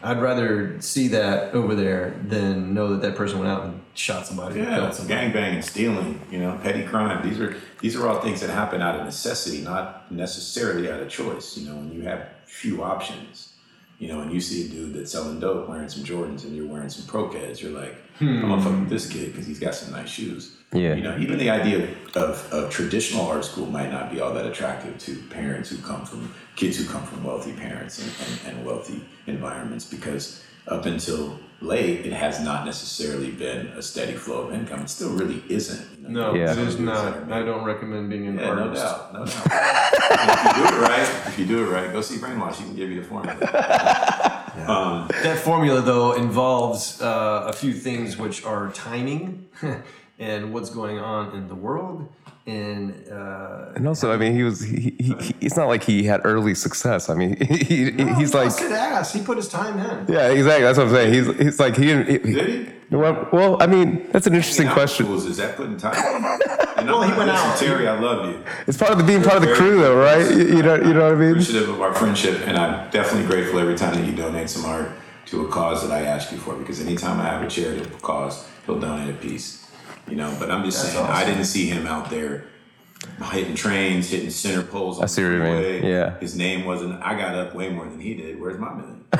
I'd rather see that over there than know that that person went out and shot somebody. Yeah, somebody. gangbanging, stealing, you know, petty crime. These are these are all things that happen out of necessity, not necessarily out of choice. You know, when you have few options, you know, and you see a dude that's selling dope wearing some Jordans and you're wearing some Pro-Keds, you're like, hmm. I'm gonna fuck with this kid because he's got some nice shoes. Yeah. You know, even the idea of, of, of traditional art school might not be all that attractive to parents who come from kids who come from wealthy parents and, and, and wealthy environments because up until late it has not necessarily been a steady flow of income. It still really isn't. you know. No, Yeah. it is Some dudes that are not. I don't recommend being an Yeah, no artist. doubt, no doubt. If you do it right, if you do it right, go see Brainwash. He can give you the formula. Um, That formula, though, involves uh, a few things which are timing and what's going on in the world. And uh, And also, I mean, he was. He, he, he, it's not like he had early success. I mean, he, he, he's he like. busted ass. He put his time in. Yeah, exactly. That's what I'm saying. He's he's like he didn't. He, did he? well, well, I mean, that's an interesting Hanging out with question. fools, Is that putting time? And Well, I'm he went dissing out. Terry, I love you. It's part of the being part of the crew, though, right? You, you know, you know what I mean? appreciative of our friendship, and I'm definitely grateful every time that you donate some art to a cause that I ask you for. Because anytime I have a charity cause, he'll donate a piece. You know, but I'm just That's saying, I didn't see him out there hitting trains, hitting center poles. On I see what you mean. Yeah. his name wasn't. I got up way more than he did. Where's my million?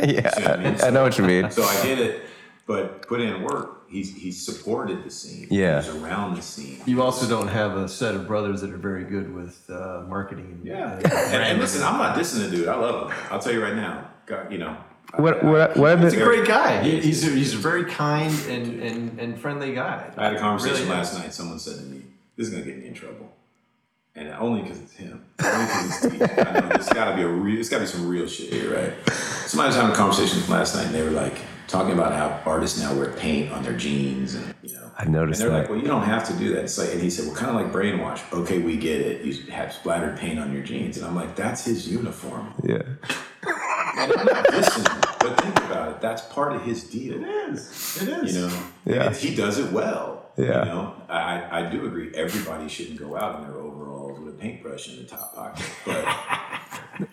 Yeah, See what I mean? I know what you mean. So I get it, but put in work. He's he supported the scene. Yeah. he was around the scene. You also don't have a set of brothers that are very good with uh, marketing. And, Yeah, and and, and listen, I'm not dissing the dude. I love him. I'll tell you right now. God, you know, What what what I've He's a been, great guy. He, he's, a, he's a very kind and, and, and friendly guy. I had a conversation Really last night. Someone said to me, "This is gonna get me in trouble," and only because it's him. Only because it's Steve. I know there's got to be a real. There's got to be some real shit here, right? Somebody was having a conversation last night, and they were like talking about how artists now wear paint on their jeans, and you know. I noticed And they're that. like, well, you don't have to do that. It's like, and he said, well, kind of like brainwash. Okay, we get it. You have splattered paint on your jeans, and I'm like, that's his uniform. yeah. And I'm not dissing him, but think about it. That's part of his deal. It is. It is. You know, Yeah. And he does it well. Yeah. You know, I, I- I do agree. Everybody shouldn't go out in their overalls with a paintbrush in the top pocket, but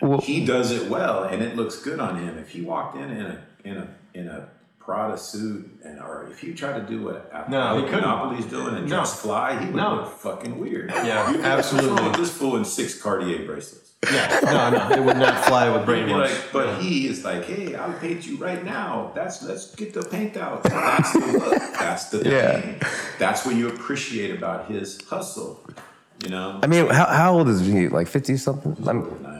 Well- he does it well, and it looks good on him. If he walked in in a in a in a Prada suit, and or if you try to do what No, he couldn't. Monopoly's doing and No. just fly, he would No. look fucking weird. Yeah, You'd be like, "What's wrong absolutely. with this fool in six Cartier bracelets. Yeah. No, no. It would not fly with You'd brainwash. like, but he is like, hey, I'll paint you right now. That's let's get the paint out. That's the look. That's the Yeah. thing. That's what you appreciate about his hustle. You know. I mean, how, how old is he? Like fifty something? I'm, And I am.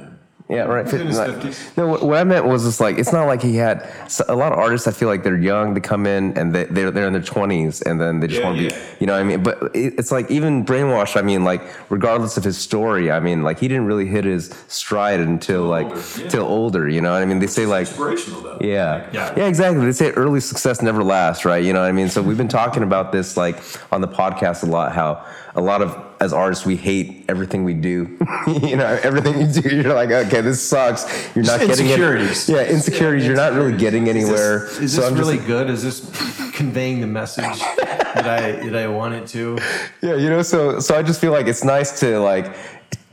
Yeah, right. in his 50, 50s. no, what, what I meant was just like it's not like he had so a lot of artists. I feel like they're young to come in and they, they're they're in their twenties and then they just Yeah, want to yeah. be, you know what I mean. But it, it's like even brainwash. I mean, like regardless of his story, I mean, like he didn't really hit his stride until like older, yeah. till older. You know what I mean? They say like Inspirational though. Yeah. Yeah. Yeah, exactly. They say early success never lasts, right? You know what I mean? So we've been talking about this like on the podcast a lot, how a lot of as artists we hate everything we do. you know, everything you do, you're like, okay, this sucks. You're not Just getting insecurities. It. Yeah, insecurities. you're not really getting anywhere. Is this, is so this I'm just really like- good? Is this conveying the message that I that I want it to? Yeah, you know, so so I just feel like it's nice to like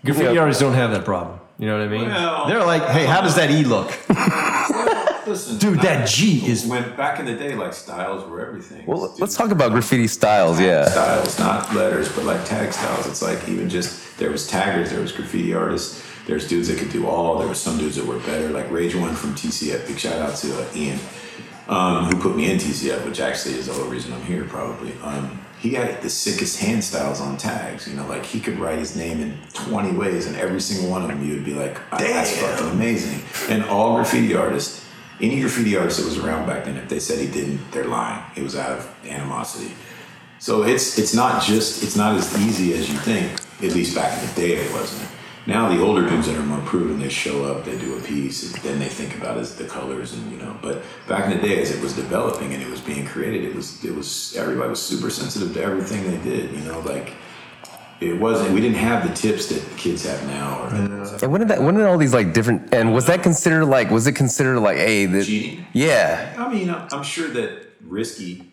Graffiti artists don't have that problem. You know what I mean? Well- They're like, hey, how does that E look? Listen, Dude, that G is- when back in the day, like styles were everything. Well, Dude, let's talk about graffiti styles. Yeah. styles, not letters, but like tag styles. It's like even just there was taggers, there was graffiti artists, there's dudes that could do all. There was some dudes that were better, like Rage One from TCF. Big shout out to uh, Ian, um, who put me in TCF, which actually is the whole reason I'm here probably. Um, he had the sickest hand styles on tags. You know, like he could write his name in 20 ways, and every single one of them you would be like, "Ah, "That's fucking amazing." And all graffiti artists, any graffiti artist that was around back then, if they said he didn't, they're lying. It was out of animosity. So it's it's not just it's not as easy as you think. At least back in the day, it wasn't. Now the older dudes that are more proven, they show up, they do a piece, and then they think about is the colors and you know. But back in the day, as it was developing and it was being created, it was it was everybody was super sensitive to everything they did. You know, like it wasn't. We didn't have the tips that the kids have now. Or And when did that? When did all these like different? And was that considered like? Was it considered like, hey, the, Cheating? Yeah. I mean, I'm I'm sure that Risky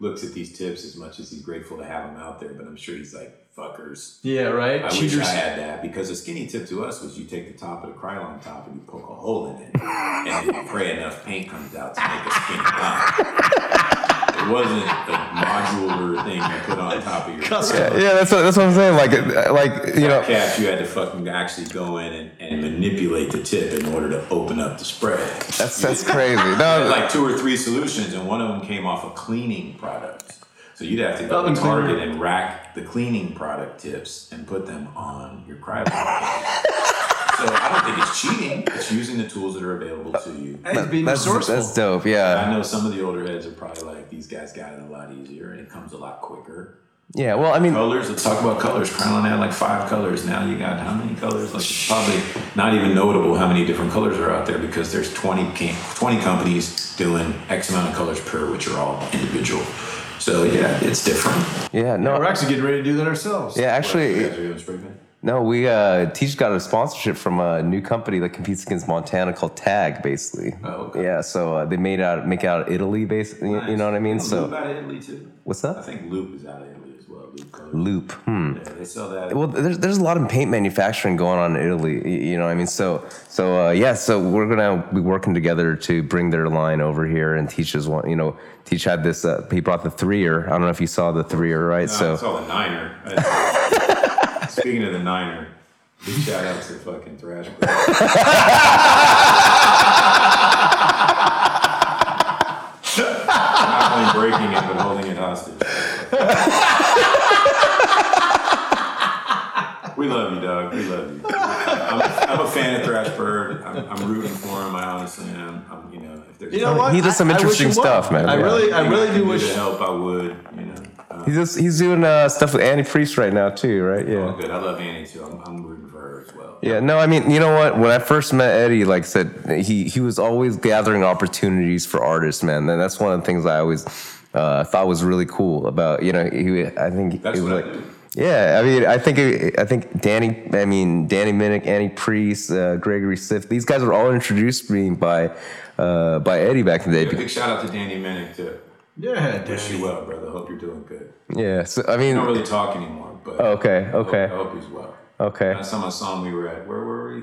looks at these tips as much as he's grateful to have them out there, but I'm sure he's like fuckers. Yeah, right? I Cheaters. wish I had that because a skinny tip to us was you take the top of the Krylon top and you poke a hole in it, and then you pray enough paint comes out to make a skinny line. It wasn't a modular thing you put on top of your Custom. Yeah, that's what, that's what I'm saying. Like, like you know, caps. You had to fucking actually go in and, and manipulate the tip in order to open up the spread. that's that's crazy. had No, like two or three solutions, and one of them came off a cleaning product. So you'd have to go Oven to Target cleaner. and rack the cleaning product tips and put them on your Krylon. so I don't think it's cheating. It's using the tools that are available to you. Hey, being that's resourceful. that's dope. I know some of the older heads are probably like, these guys got it a lot easier and it comes a lot quicker. yeah. Well, I mean, Colors, let's talk about colors. Krylon had like five colors. Now you got how many colors? Like it's probably not even notable how many different colors are out there because there's 20, 20 companies doing X amount of colors per, which are all individual. So yeah, it's different. yeah. No, We're actually getting ready to do that ourselves. yeah. You Actually, guys are doing spray paint? no. We uh, Teach got a sponsorship from a new company that competes against Montana called Tag, basically. Oh, okay. Yeah. So uh, they made out make out of Italy, basically. You know what I mean? Loop So out of Italy too. what's I think Loop is out of Italy as well. Loop. Loop. Hmm. Yeah, they sell that. Well, there's there's a lot of paint manufacturing going on in Italy. You know, what I mean, so so uh, yeah, so we're gonna be working together to bring their line over here and teach us one. You know, teach had this. Uh, he brought the threer. I don't know if you saw the threer, right? No, so I saw the Niner. Speaking of the Niner, big shout out to fucking Thrash. Not only breaking it, but holding it hostage. we love you, dog. We love you. I'm, I'm a fan of Thrashbird. I'm, I'm rooting for him. I honestly am. I'm, you know, if there's You know what? He does some I- I interesting him well. stuff, man. I Yeah. really, I really do wish. to help. I would. You know. He's just, he's doing uh, stuff with Annie Preece right now too, right? all Yeah. good. I love Annie too. I'm, I'm rooting for her as well. Yeah, no, I mean, you know what? When I first met Eddie, like I said, he he was always gathering opportunities for artists, man. And that's one of the things I always uh, thought was really cool about, you know, he, I think That's it was I like, do. yeah, I mean, I think it, I think Danny, I mean, Danny Minnick, Annie Preece, uh, Gregory Siff, these guys were all introduced to me by uh, by Eddie back in the Yeah, day. big shout out to Danny Minnick too. Yeah, Wish Danny. you well, brother. Hope you're doing good. Yeah, so I We mean, don't really talk anymore, but Oh, okay, I hope- okay. I hope he's well. okay, Last time I saw him, we were at where were we,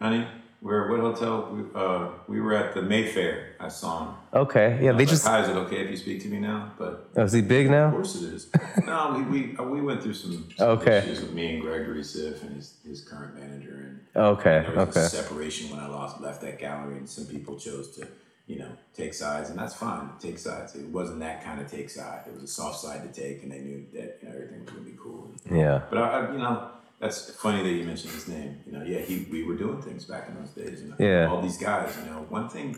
honey? Where what hotel? We, uh, we were at the Mayfair. I saw him. okay, yeah. I They was just, like, Hi, is it okay if you speak to me now? But oh, is he big now? of now? course it is. no, we we, uh, we went through some, some Okay. issues with me and Gregory Siff and his, his current manager, and Okay, there was okay. a separation when I lost left that gallery, and some people chose to, you know, take sides, and that's fine. Take sides. It wasn't that kind of take side. It was a soft side to take, and they knew that you know, everything was gonna be cool. Yeah. But I, I, you know, that's funny that you mentioned his name. You know, yeah, he we were doing things back in those days. You know, Yeah. all these guys. You know, one thing,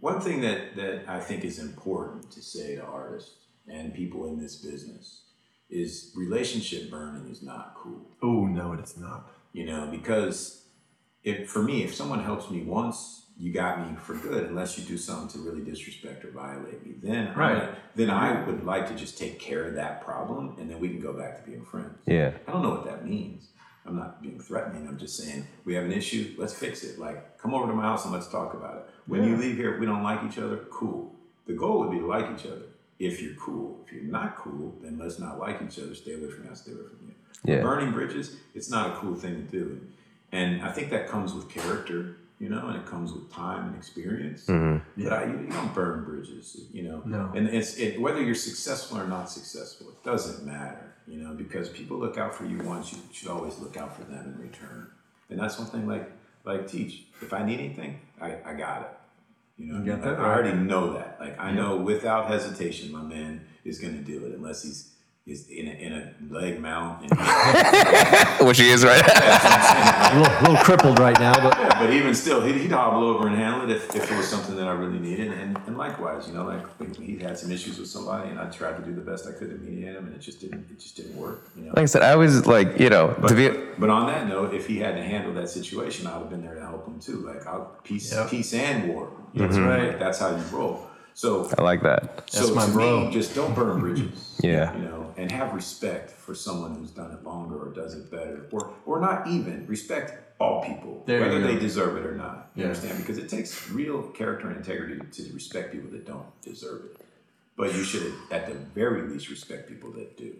one thing that that I think is important to say to artists and people in this business is relationship burning is not cool Oh no, it's not. you know because if for me if someone helps me once you got me for good unless you do something to really disrespect or violate me. Then Right. gonna- then i would like to just take care of that problem and then we can go back to being friends. Yeah. i don't know what that means. I'm not being threatening. I'm just saying we have an issue let's fix it. Like come over to my house and let's talk about it. When you leave here if we don't like each other cool. The goal would be to like each other. If you're cool if you're not cool then let's not like each other. Stay away from me I'll stay away from you. Yeah. Burning bridges, it's not a cool thing to do. And I think that comes with character, you know, and it comes with time and experience. Mm-hmm. But I, you, you don't burn bridges, you know. No. And it's it, whether you're successful or not successful, it doesn't matter, you know, because people look out for you once, you should always look out for them in return. And that's one thing like like teach. If I need anything, I, I got it. You know, what I, mean? that Like, I already know that. Like I know without hesitation, my man is going to do it unless he's is in a, in a leg mount. Which he is right. now. A little, little crippled right now, but Yeah, but even still, he'd, he'd hobble over and handle it if, if it was something that I really needed. And, and likewise, you know, like when he had some issues with somebody, and I tried to do the best I could to mediate him, and it just didn't, it just didn't work. You know. like I said, I was like, you know, But, to be. but on that note, if he had to handle that situation, I would have been there to help him too. Like I'll peace, Yep. peace and war. That's mm-hmm. right. That's how you roll. So I like that. so my to bro. me, just don't burn bridges. Yeah. You know, and have respect for someone who's done it longer or does it better, or or not even respect all people, There whether they deserve it or not. You Yeah. understand? Because it takes real character and integrity to respect people that don't deserve it. But you should, at the very least, respect people that do.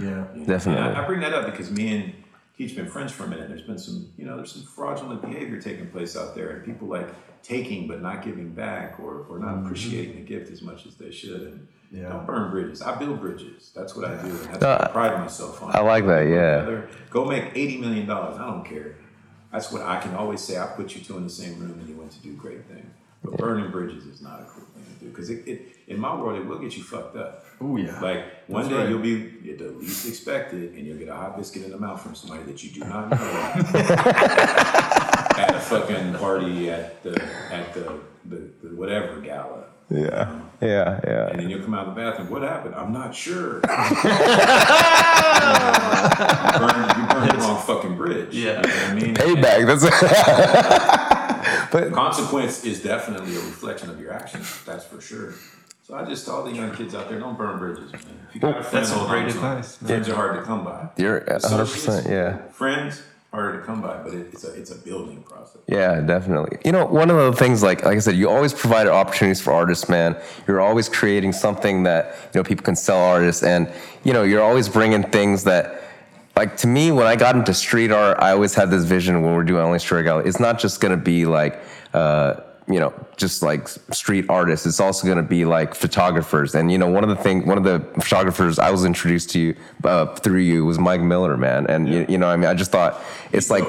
yeah. you know? Definitely. I, I bring that up because me and Teach been friends for a minute. There's been some, you know, there's some fraudulent behavior taking place out there, and people like taking but not giving back, or, or not mm-hmm. appreciating the gift as much as they should. And Yeah. don't burn bridges. I build bridges. That's what I do. And that's No, what I pride myself on. I like that, yeah. Go make eighty million dollars. I don't care. That's what I can always say. I put you two in the same room, and you went to do great things. But burning bridges is not a cool thing do because it, it, in my world, it will get you fucked up. Oh yeah. Like one That's day right. you'll be at the least expected, and you'll get a hot biscuit in the mouth from somebody that you do not know at a fucking party at the at the, the, the whatever gala. Yeah. Um, yeah. Yeah. And then you'll come out of the bathroom. What happened? I'm not sure. you burned, you burned the wrong fucking bridge. Yeah. You know what I mean? Payback. That's. Consequence is definitely a reflection of your actions. That's for sure. So I just tell all the young kids out there, don't burn bridges, man. If you got a friend, That's some great on to 'em. advice. Friends are hard to come by. You're 100%. Yeah. Friends harder to come by, but it, it's a it's a building process. Yeah, definitely. You know, one of the things, like like I said, you always provide opportunities for artists, man. You're always creating something that you know people can sell artists, and you know, you're always bringing things that, like to me, when I got into street art, I always had this vision when we're doing only street gallery. It's not just gonna be like. Uh, you know, just like street artists. It's also going to be like photographers. And you know, one of the things one of the photographers I was introduced to uh, through you was Mike Miller, man. And you, you know, I mean, I just thought it's like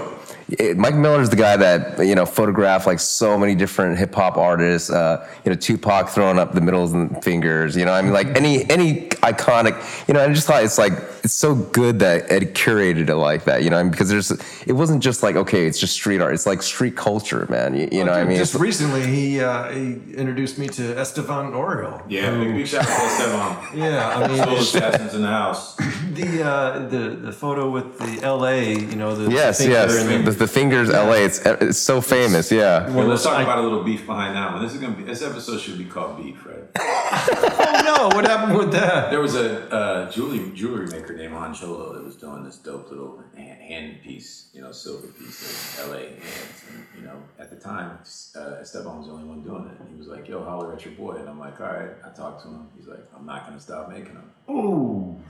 it, Mike Miller is the guy that you know photographed like so many different hip hop artists. Uh, you know, Tupac throwing up the middles and fingers. You know, I mean, like any any iconic. You know, I just thought it's like it's so good that Ed curated it like that. You know, I mean, because there's it wasn't just like okay, it's just street art. It's like street culture, man. You, you know, what I mean, just It's- recently he uh, he introduced me to Esteban Oriol. Yeah, big, big shout out to Esteban. Yeah, I mean Soul Assassins in the house. the uh, the the photo with the L.A. You know the yes, yes, the, the- the fingers, LA. It's it's so famous. Yeah. Well, let's talk I- about a little beef behind that one. This is gonna be this episode should be called beef, right? oh no, what happened with that? There was a uh, jewelry jewelry maker named Han Cholo that was doing this dope little hand, hand piece, you know, silver piece of LA hands. And, you know, at the time, uh, Esteban was the only one doing it. And he was like, yo, holler at your boy. And I'm like, all right. I talked to him. He's like, I'm not going to stop making them. Ooh,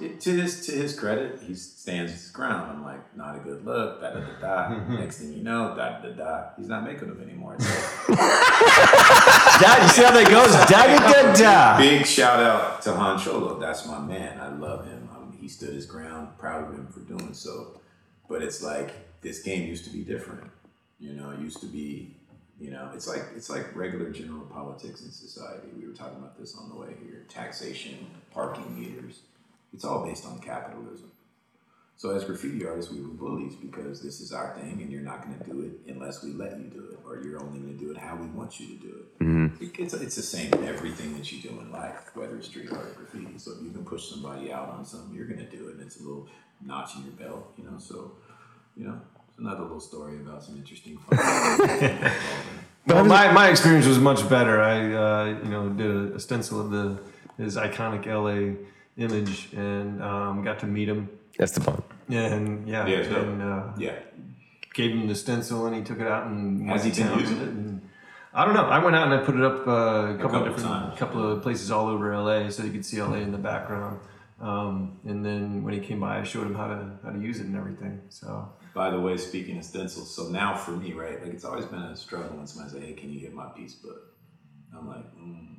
It, to his to his credit, he stands his ground. I'm like, not a good look. Da da da da. Next thing you know, da da da. He's not making them anymore. Da, you see how that goes? Da da da. Big shout out to Han Cholo. That's my man. I love him. Um, he stood his ground. Proud of him for doing so. But it's like this game used to be different. You know, it used to be. You know, it's like it's like regular general politics in society. We were talking about this on the way here. Taxation, parking meters. It's all based on capitalism. So as graffiti artists, we were bullies because this is our thing, and you're not going to do it unless we let you do it, or you're only going to do it how we want you to do it. It- It's, it's the same in everything that you do in life, whether it's street art or graffiti. So if you can push somebody out on something, you're going to do it, and it's a little notch in your belt, you know. So, you know, it's another little story about some interesting fun. Well, my, my experience was much better. I uh, you know did a stencil of the his iconic LA image and um, got to meet him. that's Esteban. And yeah, Yeah, it's dope. and uh, yeah, gave him the stencil and he took it out and Has went he to been town using with it? And I don't know. I went out and I put it up uh, a couple, couple of different, times. couple of places all over LA, so you could see LA in the background. Um, and then when he came by, I showed him how to how to use it and everything. So By the way, speaking of stencils, so now for me, right, like it's always been a struggle when somebody say, "Hey, can you get my piece book?" I'm like, mm,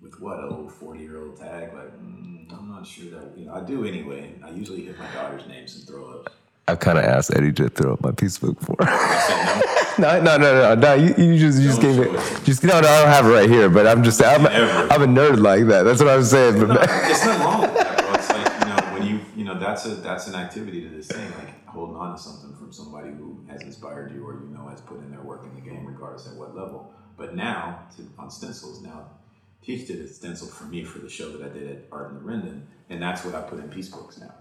with what a old forty year old tag? Like, mm, I'm not sure that you know. I do anyway. I usually hit my daughter's names and throw ups. I've kind of asked Eddie to throw up my piece book for. No. no, no, no, no. You, you just, you just Don't gave it. it. Just no, no. I don't have it right here, but I'm just, I'm, Ever. I'm a nerd like that. That's what I'm saying. But No, it's not wrong. It's like you know when you you know that's a that's an activity to this thing, like holding on to something from somebody who has inspired you or you know has put in their work in the game, regardless at what level. But now to, on stencils, now Teach did a stencil for me for the show that I did at Art in the Rendon, and that's what I put in piece books now.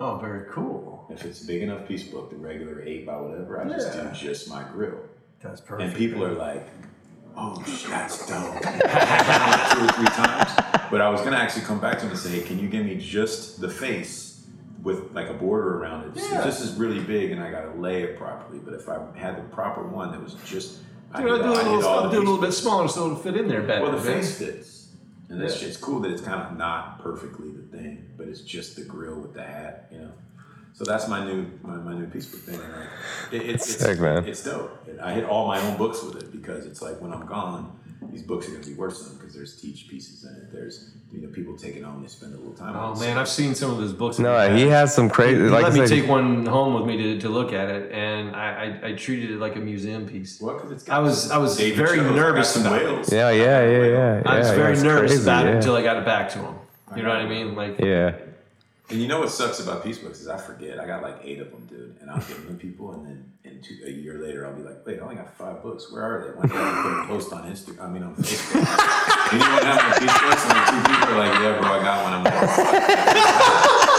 oh, very cool. If it's a big enough piece book, the regular eight by whatever, I just do just my grill. That's perfect. And people are like, oh, shit, that's dope. two or three times. But I was going to actually come back to him and say, hey, can you give me just the face with like a border around it? Yeah. This is really big and I got to lay it properly. But if I had the proper one that was just, I Dude, I'll do, a I need little, all I'll do a little bit smaller so it'll fit in there better. Well, the man. face fits. And that's Yeah. it's cool that it's kind of not perfectly the thing, but it's just the grill with the hat, you know. So that's my new my, my new piece of thing. Like, it, it's it's, Sick, man. it's dope. And I hit all my own books with it because it's like when I'm gone, these books are gonna be worth something because there's teach pieces in it. There's you know people take it home, they spend a little time. on it. Oh it. man, I've seen some of his books. no, he has some crazy. He Like let me said, take one home with me to, to look at it, and I, I, I treated it like a museum piece. What? Because it's I was I was David very Jones, nervous some about whales. it. yeah, yeah, yeah, yeah. I was yeah, very nervous crazy, about it until I got it back to him. You know what I mean? Like Yeah. And you know what sucks about piece books is I forget. I got like eight of them, dude, and I'll give them to people, and then in two, a year later, I'll be like, "Wait, I only got five books. Where are they?" One day I put a post on Instagram. I mean, on Facebook. Anyone have my piece books? And like two people are like, "Yeah, bro, I got one." I'm like,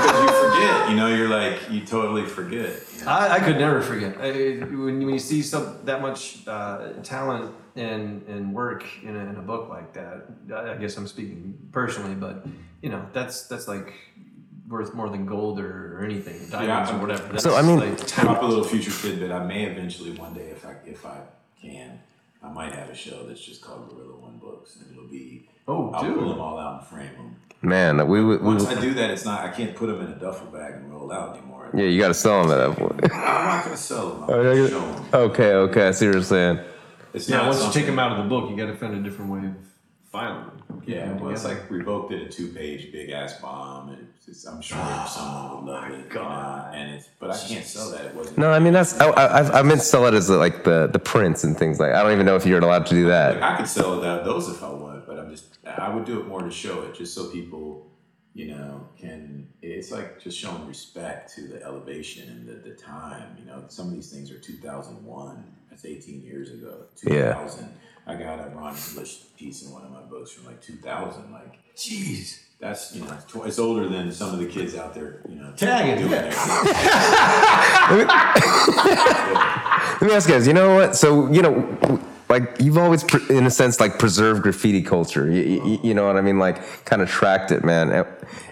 because you forget. You know, you're like, you totally forget. you know? I, I could never forget I, when, when you see some that much uh, talent and and work in a, in a book like that. I I guess I'm speaking personally, but you know that's that's like worth more than gold or, or anything, diamonds I'm- or whatever. That's So, I mean- like Drop a talent. little future tidbit. I may eventually one day, if I if I can, I might have a show that's just called Gorilla One Books, and it'll be. Oh, I'll dude. pull them all out and frame them. Man, we would. We, Once would- I do that, it's not. I can't put them in a duffel bag and roll out anymore. yeah, you got to sell them at that point. I'm not gonna sell them. I'm Oh, gonna show them. Okay, okay. I see what you're saying. It's Yeah, not once you something- take them out of the book, you got to find a different way of filing them. keeping Yeah, them well, it's together. like Revok did a two-page big ass bomb, and it's, it's, I'm sure ah, someone would love it. you know, God. and it's but I can't sell that. It wasn't. No, I mean that's. I, I, I meant sell it as like the the prints and things like. I don't even know if you're allowed to do that. I could sell that those if I want, but I'm just I would do it more to show it, just so people, you know, can. It's like just showing respect to the elevation and the, the time. You know, some of these things are 2001. That's 18 years ago. Yeah. 2000. I got a Ron English piece in one of my books from like 2000. Like, jeez. that's you know, it's, tw- older than some of the kids out there. You know, Tagging, doing yeah. Let me ask you guys. You know what? So you know, like you've always, in a sense, like preserved graffiti culture. You, you, you know what I mean? Like kind of tracked it, man. And,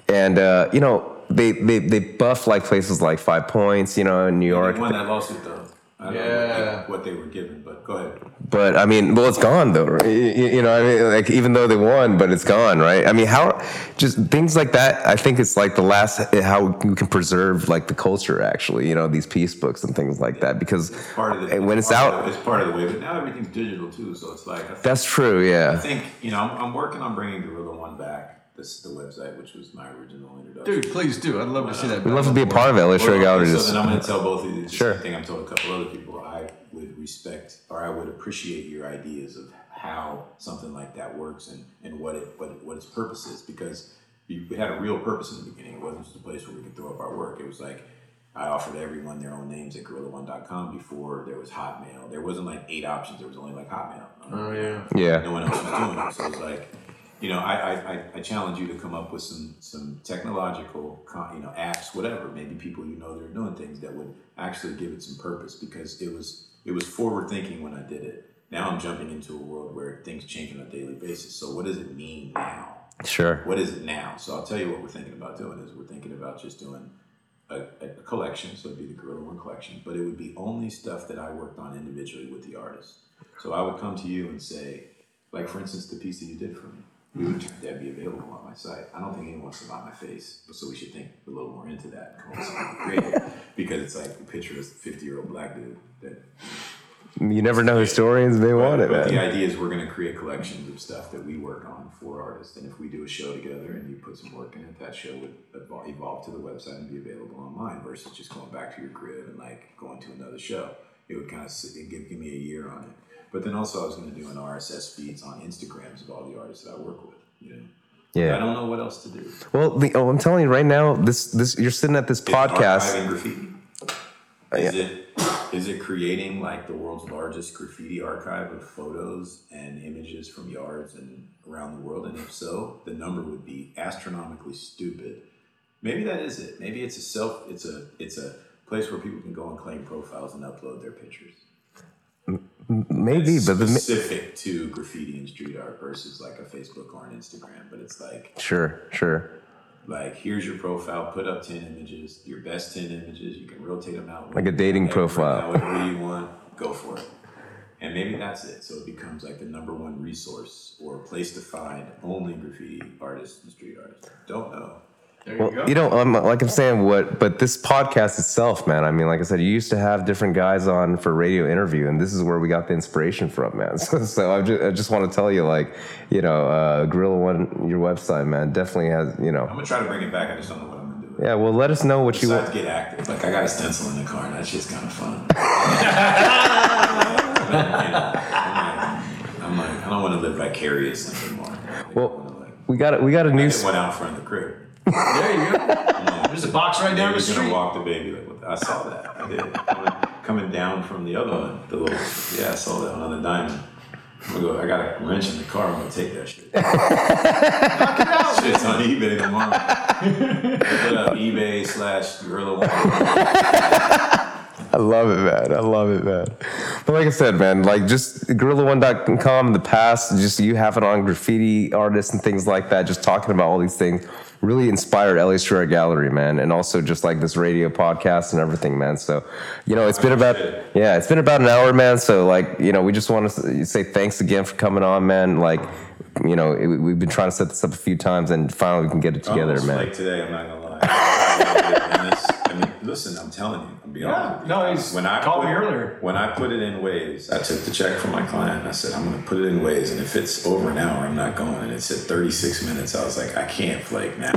and uh, you know, they they they buff like places like 5Pointz. You know, in New York. They won that lawsuit though. I don't Yeah. what, what they were given, but go ahead. But I mean, well, it's gone though, right? You, you know, I mean, like even though they won, but it's gone, right? I mean, how just things like that. I think it's like the last how we can preserve like the culture, actually. You know, these peace books and things like that, because Part of the when it's part out, of the- it's part of the way. But now everything's digital too, so it's like think, that's true. Yeah, I think you know I'm, I'm working on bringing Gorilla One back. This the website, which was my original introduction. Dude, please do. I'd love to see that. we'd love to be a part of it. Let's show Well, you how so it then. I'm going to tell both of you the Sure. same thing I've told a couple other people. I would respect or I would appreciate your ideas of how something like that works and, and what it what, it- what its purpose is because we we had a real purpose in the beginning. It wasn't just a place where we could throw up our work. It was like I offered everyone their own names at GorillaOne.com before there was Hotmail. There wasn't like eight options. There was only like Hotmail. Oh yeah. Yeah. no one else was doing it. So it's like, you know, I, I, I, challenge you to come up with some some technological, you know, apps, whatever. Maybe people you know that are doing things that would actually give it some purpose because it was it was forward thinking when I did it. Now I'm jumping into a world where things change on a daily basis. So what does it mean now? Sure. What is it now? So I'll tell you what we're thinking about doing is we're thinking about just doing a, a collection, so it'd be the Gorilla One collection, but it would be only stuff that I worked on individually with the artist. So I would come to you and say, like for instance, the piece that you did for me. That'd be available on my site. I don't think anyone wants to buy my face, so we should think a little more into that and come up with something creative because it's like a picture of a fifty year old black dude that You never know. Historians may want it, but the man. idea is we're going to create collections of stuff that we work on for artists, and if we do a show together and you put some work in it, that show would evol- evolve to the website and be available online versus just going back to your crib and like going to another show. It would kind of give, give me a year on it. But then also I was going to do an RSS feeds on Instagrams of all the artists that I work with. You know, I don't know what else to do. Well, the, oh, I'm telling you right now, this this you're sitting at this Is podcast. graffiti. Uh, is it is it creating like the world's largest graffiti archive of photos and images from yards and around the world? And if so, the number would be astronomically stupid. Maybe that is it. Maybe it's a self. It's a it's a place where people can go and claim profiles and upload their pictures. Maybe, but the, specific to graffiti and street art versus like a Facebook or an Instagram. But it's like sure, sure. like here's your profile put up 10 images your best 10 images you can rotate them out Like a dating whenever, profile. however you want go for it and maybe that's it so it becomes like the number one resource or place to find only graffiti artists and street artists don't know There you Well, go. you know, um, like I'm saying, what? But this podcast itself, man. I mean, like I said, you used to have different guys on for radio interview, and this is where we got the inspiration from, man. So, so I just, I just want to tell you, like, you know, uh, Gorilla One, your website, man, definitely has, you know, i'm gonna try to bring it back i just don't know what i'm gonna do yeah. Well, let us know what you want. get active like i got a stencil in the car and that's just kind of fun i'm like i don't want to live vicariously anymore Well, we got it. We got a new. went out front of the crib There you go. There's a box right down the was gonna walk the baby. Like, I saw that. I did. Coming, coming down from the other one, the little. Yeah, I saw that one on the diamond. I'm gonna go. I got a wrench in the car. I'm gonna take that shit. Shit's on eBay tomorrow. Put up eBay slash gorilla one. I love it, man. I love it, man. But like I said, man, like just gorilla1.com in the past, just you have it on graffiti artists and things like that, just talking about all these things really inspired LA Street Art Gallery, man. And also just like this radio podcast and everything, man. So, you know, it's been about, yeah, it's been about an hour, man. So like, you know, we just want to say thanks again for coming on, man. Like, you know, it, we've been trying to set this up a few times and finally we can get it oh, together, Almost man. Like today, I'm not gonna lie. listen, I'm telling you, I'm beyond. Yeah, no, he's called me earlier. When I put it in Waze, I took the check from my client. I said, I'm going to put it in Waze, and if it's over an hour, I'm not going. And it said 36 minutes. I was like, I can't flake now.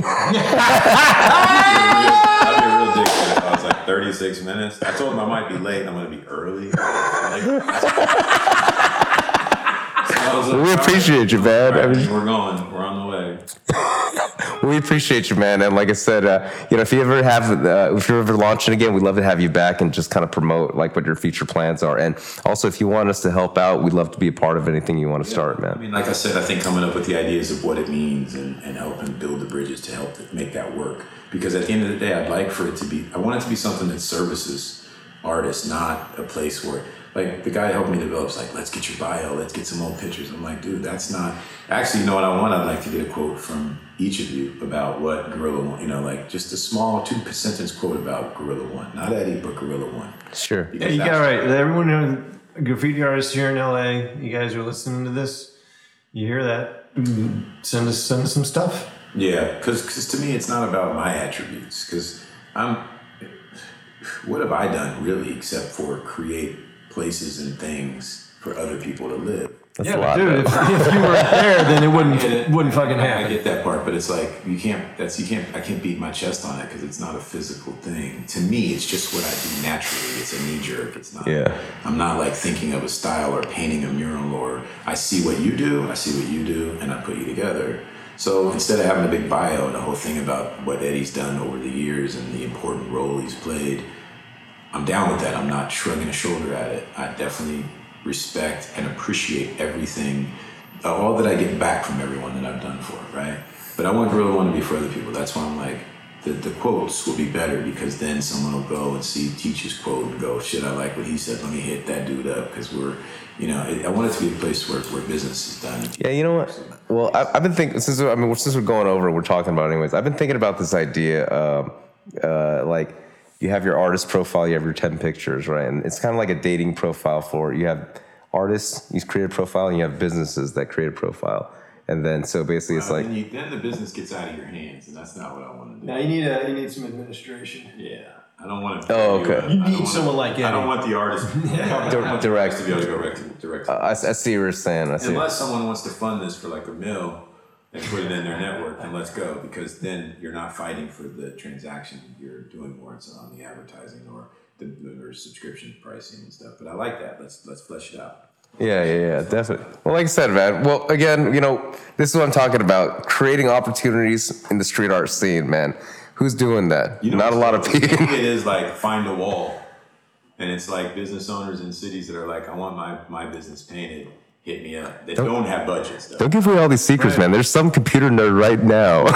I'd be a real dick if I was like 36 minutes. I told him I might be late and I'm going to be early. Like, so I was like, We appreciate you, man. I mean- we're going. We're on the way. We appreciate you, man. And like I said, uh, you know, if you ever have, uh, if you're ever launching again, we'd love to have you back and just kind of promote like what your future plans are. And also, if you want us to help out, we'd love to be a part of anything you want to start, man. I mean, like I said, I think coming up with the ideas of what it means and, and helping build the bridges to help make that work. Because at the end of the day, I'd like for it to be, I want it to be something that services artists, not a place where, like, the guy who helped me develop is like, let's get your bio, let's get some old pictures. I'm like, dude, that's not, actually, you know what I want? I'd like to get a quote from each of you about what Gorilla One, you know, like just a small two sentence quote about Gorilla One. Not Eddie, but Gorilla One. Sure. Yeah, you got it right. Everyone, who- graffiti artists here in LA, you guys are listening to this. You hear that? Mm, Send us, send us some stuff. Yeah, because to me, it's not about my attributes. Because I'm, what have I done really except for create places and things for other people to live? That's yeah, a lot, dude. If, if you were there, then it wouldn't wouldn't fucking happen. I get that part, but it's like you can't. That's you can't. I can't beat my chest on it because it's not a physical thing. To me, it's just what I do naturally. It's a knee jerk. It's not. Yeah. I'm not like thinking of a style or painting a mural or I see what you do, I see what you do, and I put you together. So instead of having a big bio and a whole thing about what Eddie's done over the years and the important role he's played, I'm down with that. I'm not shrugging a shoulder at it. I definitely respect and appreciate everything, uh, all that I get back from everyone that I've done for it, right? But I want Gorilla One to be for other people. That's why I'm like, the, the quotes will be better because then someone will go and see teacher's quote and go, shit, I like what he said. Let me hit that dude up because we're, you know, I want it to be a place where, where business is done. Yeah, you know what? Well, I, I've been thinking since I mean since we're going over, we're talking about anyways. I've been thinking about this idea, um, uh, like you have your artist profile, you have your ten pictures, right? And it's kind of like a dating profile for you have artists, you create a profile, and you have businesses that create a profile. and then so basically it's Uh, like then, you, then the business gets out of your hands, and that's not what I want to do. Now you need a you need some administration. Yeah, I don't want to. Oh, okay. You need someone like I don't want the artist. I don't want the Direct. artist to be able to go direct. direct to I, I see what you're saying. I see. Unless someone wants to fund this for like a mill and put it in their network, and let's go. Because then you're not fighting for the transaction. You're doing more on the advertising or the or subscription pricing and stuff. But I like that. Let's let's flesh it out. Yeah, yeah, yeah, definitely. Well, like I said, man. Well, again, you know, this is what I'm talking about: creating opportunities in the street art scene, man. Who's doing that? You know, Not a lot of people. It is like find a wall, and it's like business owners in cities that are like, I want my my business painted. Hit me up. They don't, have budgets though. Don't give away all these secrets, man. There's some computer nerd right now. do, it,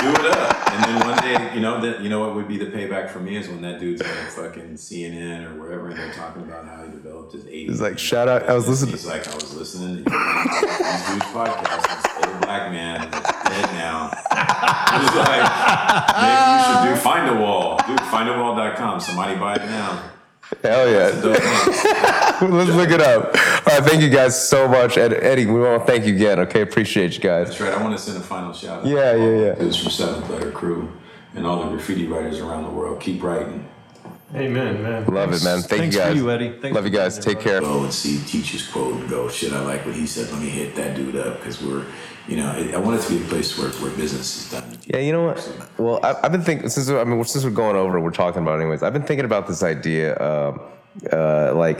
do it up. And then one day, you know, that you know what would be the payback for me is when that dude's on fucking CNN or wherever, and they're talking about how he developed his eight. He's like, shout out- I was listening- He's like, I was listening to these dudes' podcasts. This old black man dead now. He's like, maybe you should do find a wall. Dude, findawall.com. Somebody buy it now. Hell yeah. Let's look it up. All right, thank you guys so much. Ed, Eddie, we want to thank you again. Okay, appreciate you guys. That's right. I want to send a final shout out. Yeah, yeah, yeah. It's from Seventh Letter Crew and all the graffiti writers around the world. Keep writing. Amen, man. Love it, man. Thank Thanks you guys. for you, Eddie. Thanks Love for you guys. being Take care. go and see teacher's quote and go, shit, I like what he said. Let me hit that dude up because we're, you know, I I want it to be a place where, where business is done. Yeah, you know what? Well, I, I've been thinking since I mean since we're going over, we're talking about it anyways. I've been thinking about this idea, um, uh, like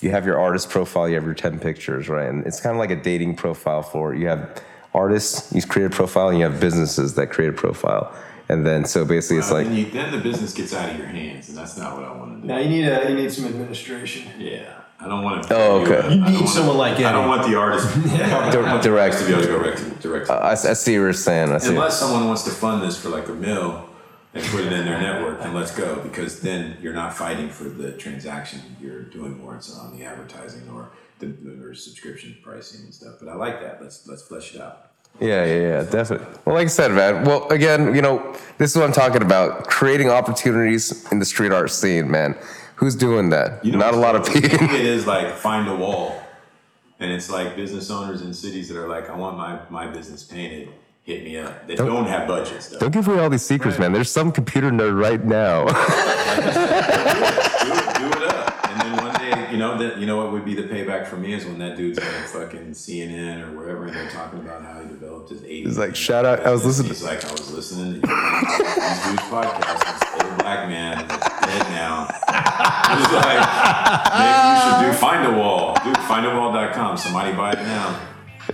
you have your artist profile, you have your ten pictures, right? And it's kind of like a dating profile for you have artists, you create a profile, and you have businesses that create a profile, and then so basically it's Uh, like then, you, then the business gets out of your hands, and that's not what I want to do. Now you need a you need some administration. Yeah, I don't want to. Oh, okay. You need someone like I don't want the artist. I don't want the direct. artist to be able to go direct. direct to- I, I see what you're saying. I see. Unless someone wants to fund this for like a mill and put it in their network, and let's go. Because then you're not fighting for the transaction. You're doing more on the advertising or the or subscription pricing and stuff. But I like that. Let's let's flesh it out. Yeah, yeah, yeah, definitely. Well, like I said, man. Well, again, you know, this is what I'm talking about: creating opportunities in the street art scene, man. Who's doing that? You know, Not a lot of to me, people. It is like find a wall, and it's like business owners in cities that are like, I want my my business painted. Hit me up. They don't, have budgets though. Don't give away all these secrets, man. There's some computer nerd right now. do, it, do it up. And then one day, you know, that you know what would be the payback for me is when that dude's on fucking CNN or wherever, and they're talking about how he developed his eight. He's like, shout out- I was listening- He's like, I was listening to these dudes' podcasts. This old black man that's dead now. He's like, maybe you should do find a wall. Dude, findawall.com. Somebody buy it now.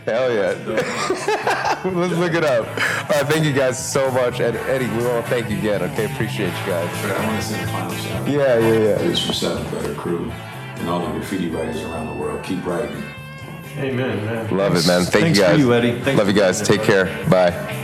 Hell yeah. Let's look it up. All right, thank you guys so much. And Eddie, we want to thank you again. Okay, appreciate you guys. I want to send a final shout out. Yeah, yeah, yeah. It's from Seventh Letter Crew and all the graffiti writers around the world. Keep writing. Amen, man. Love it, man. Thank Thanks you guys. for you, Eddie. Thanks Love you guys. Take care. Bye.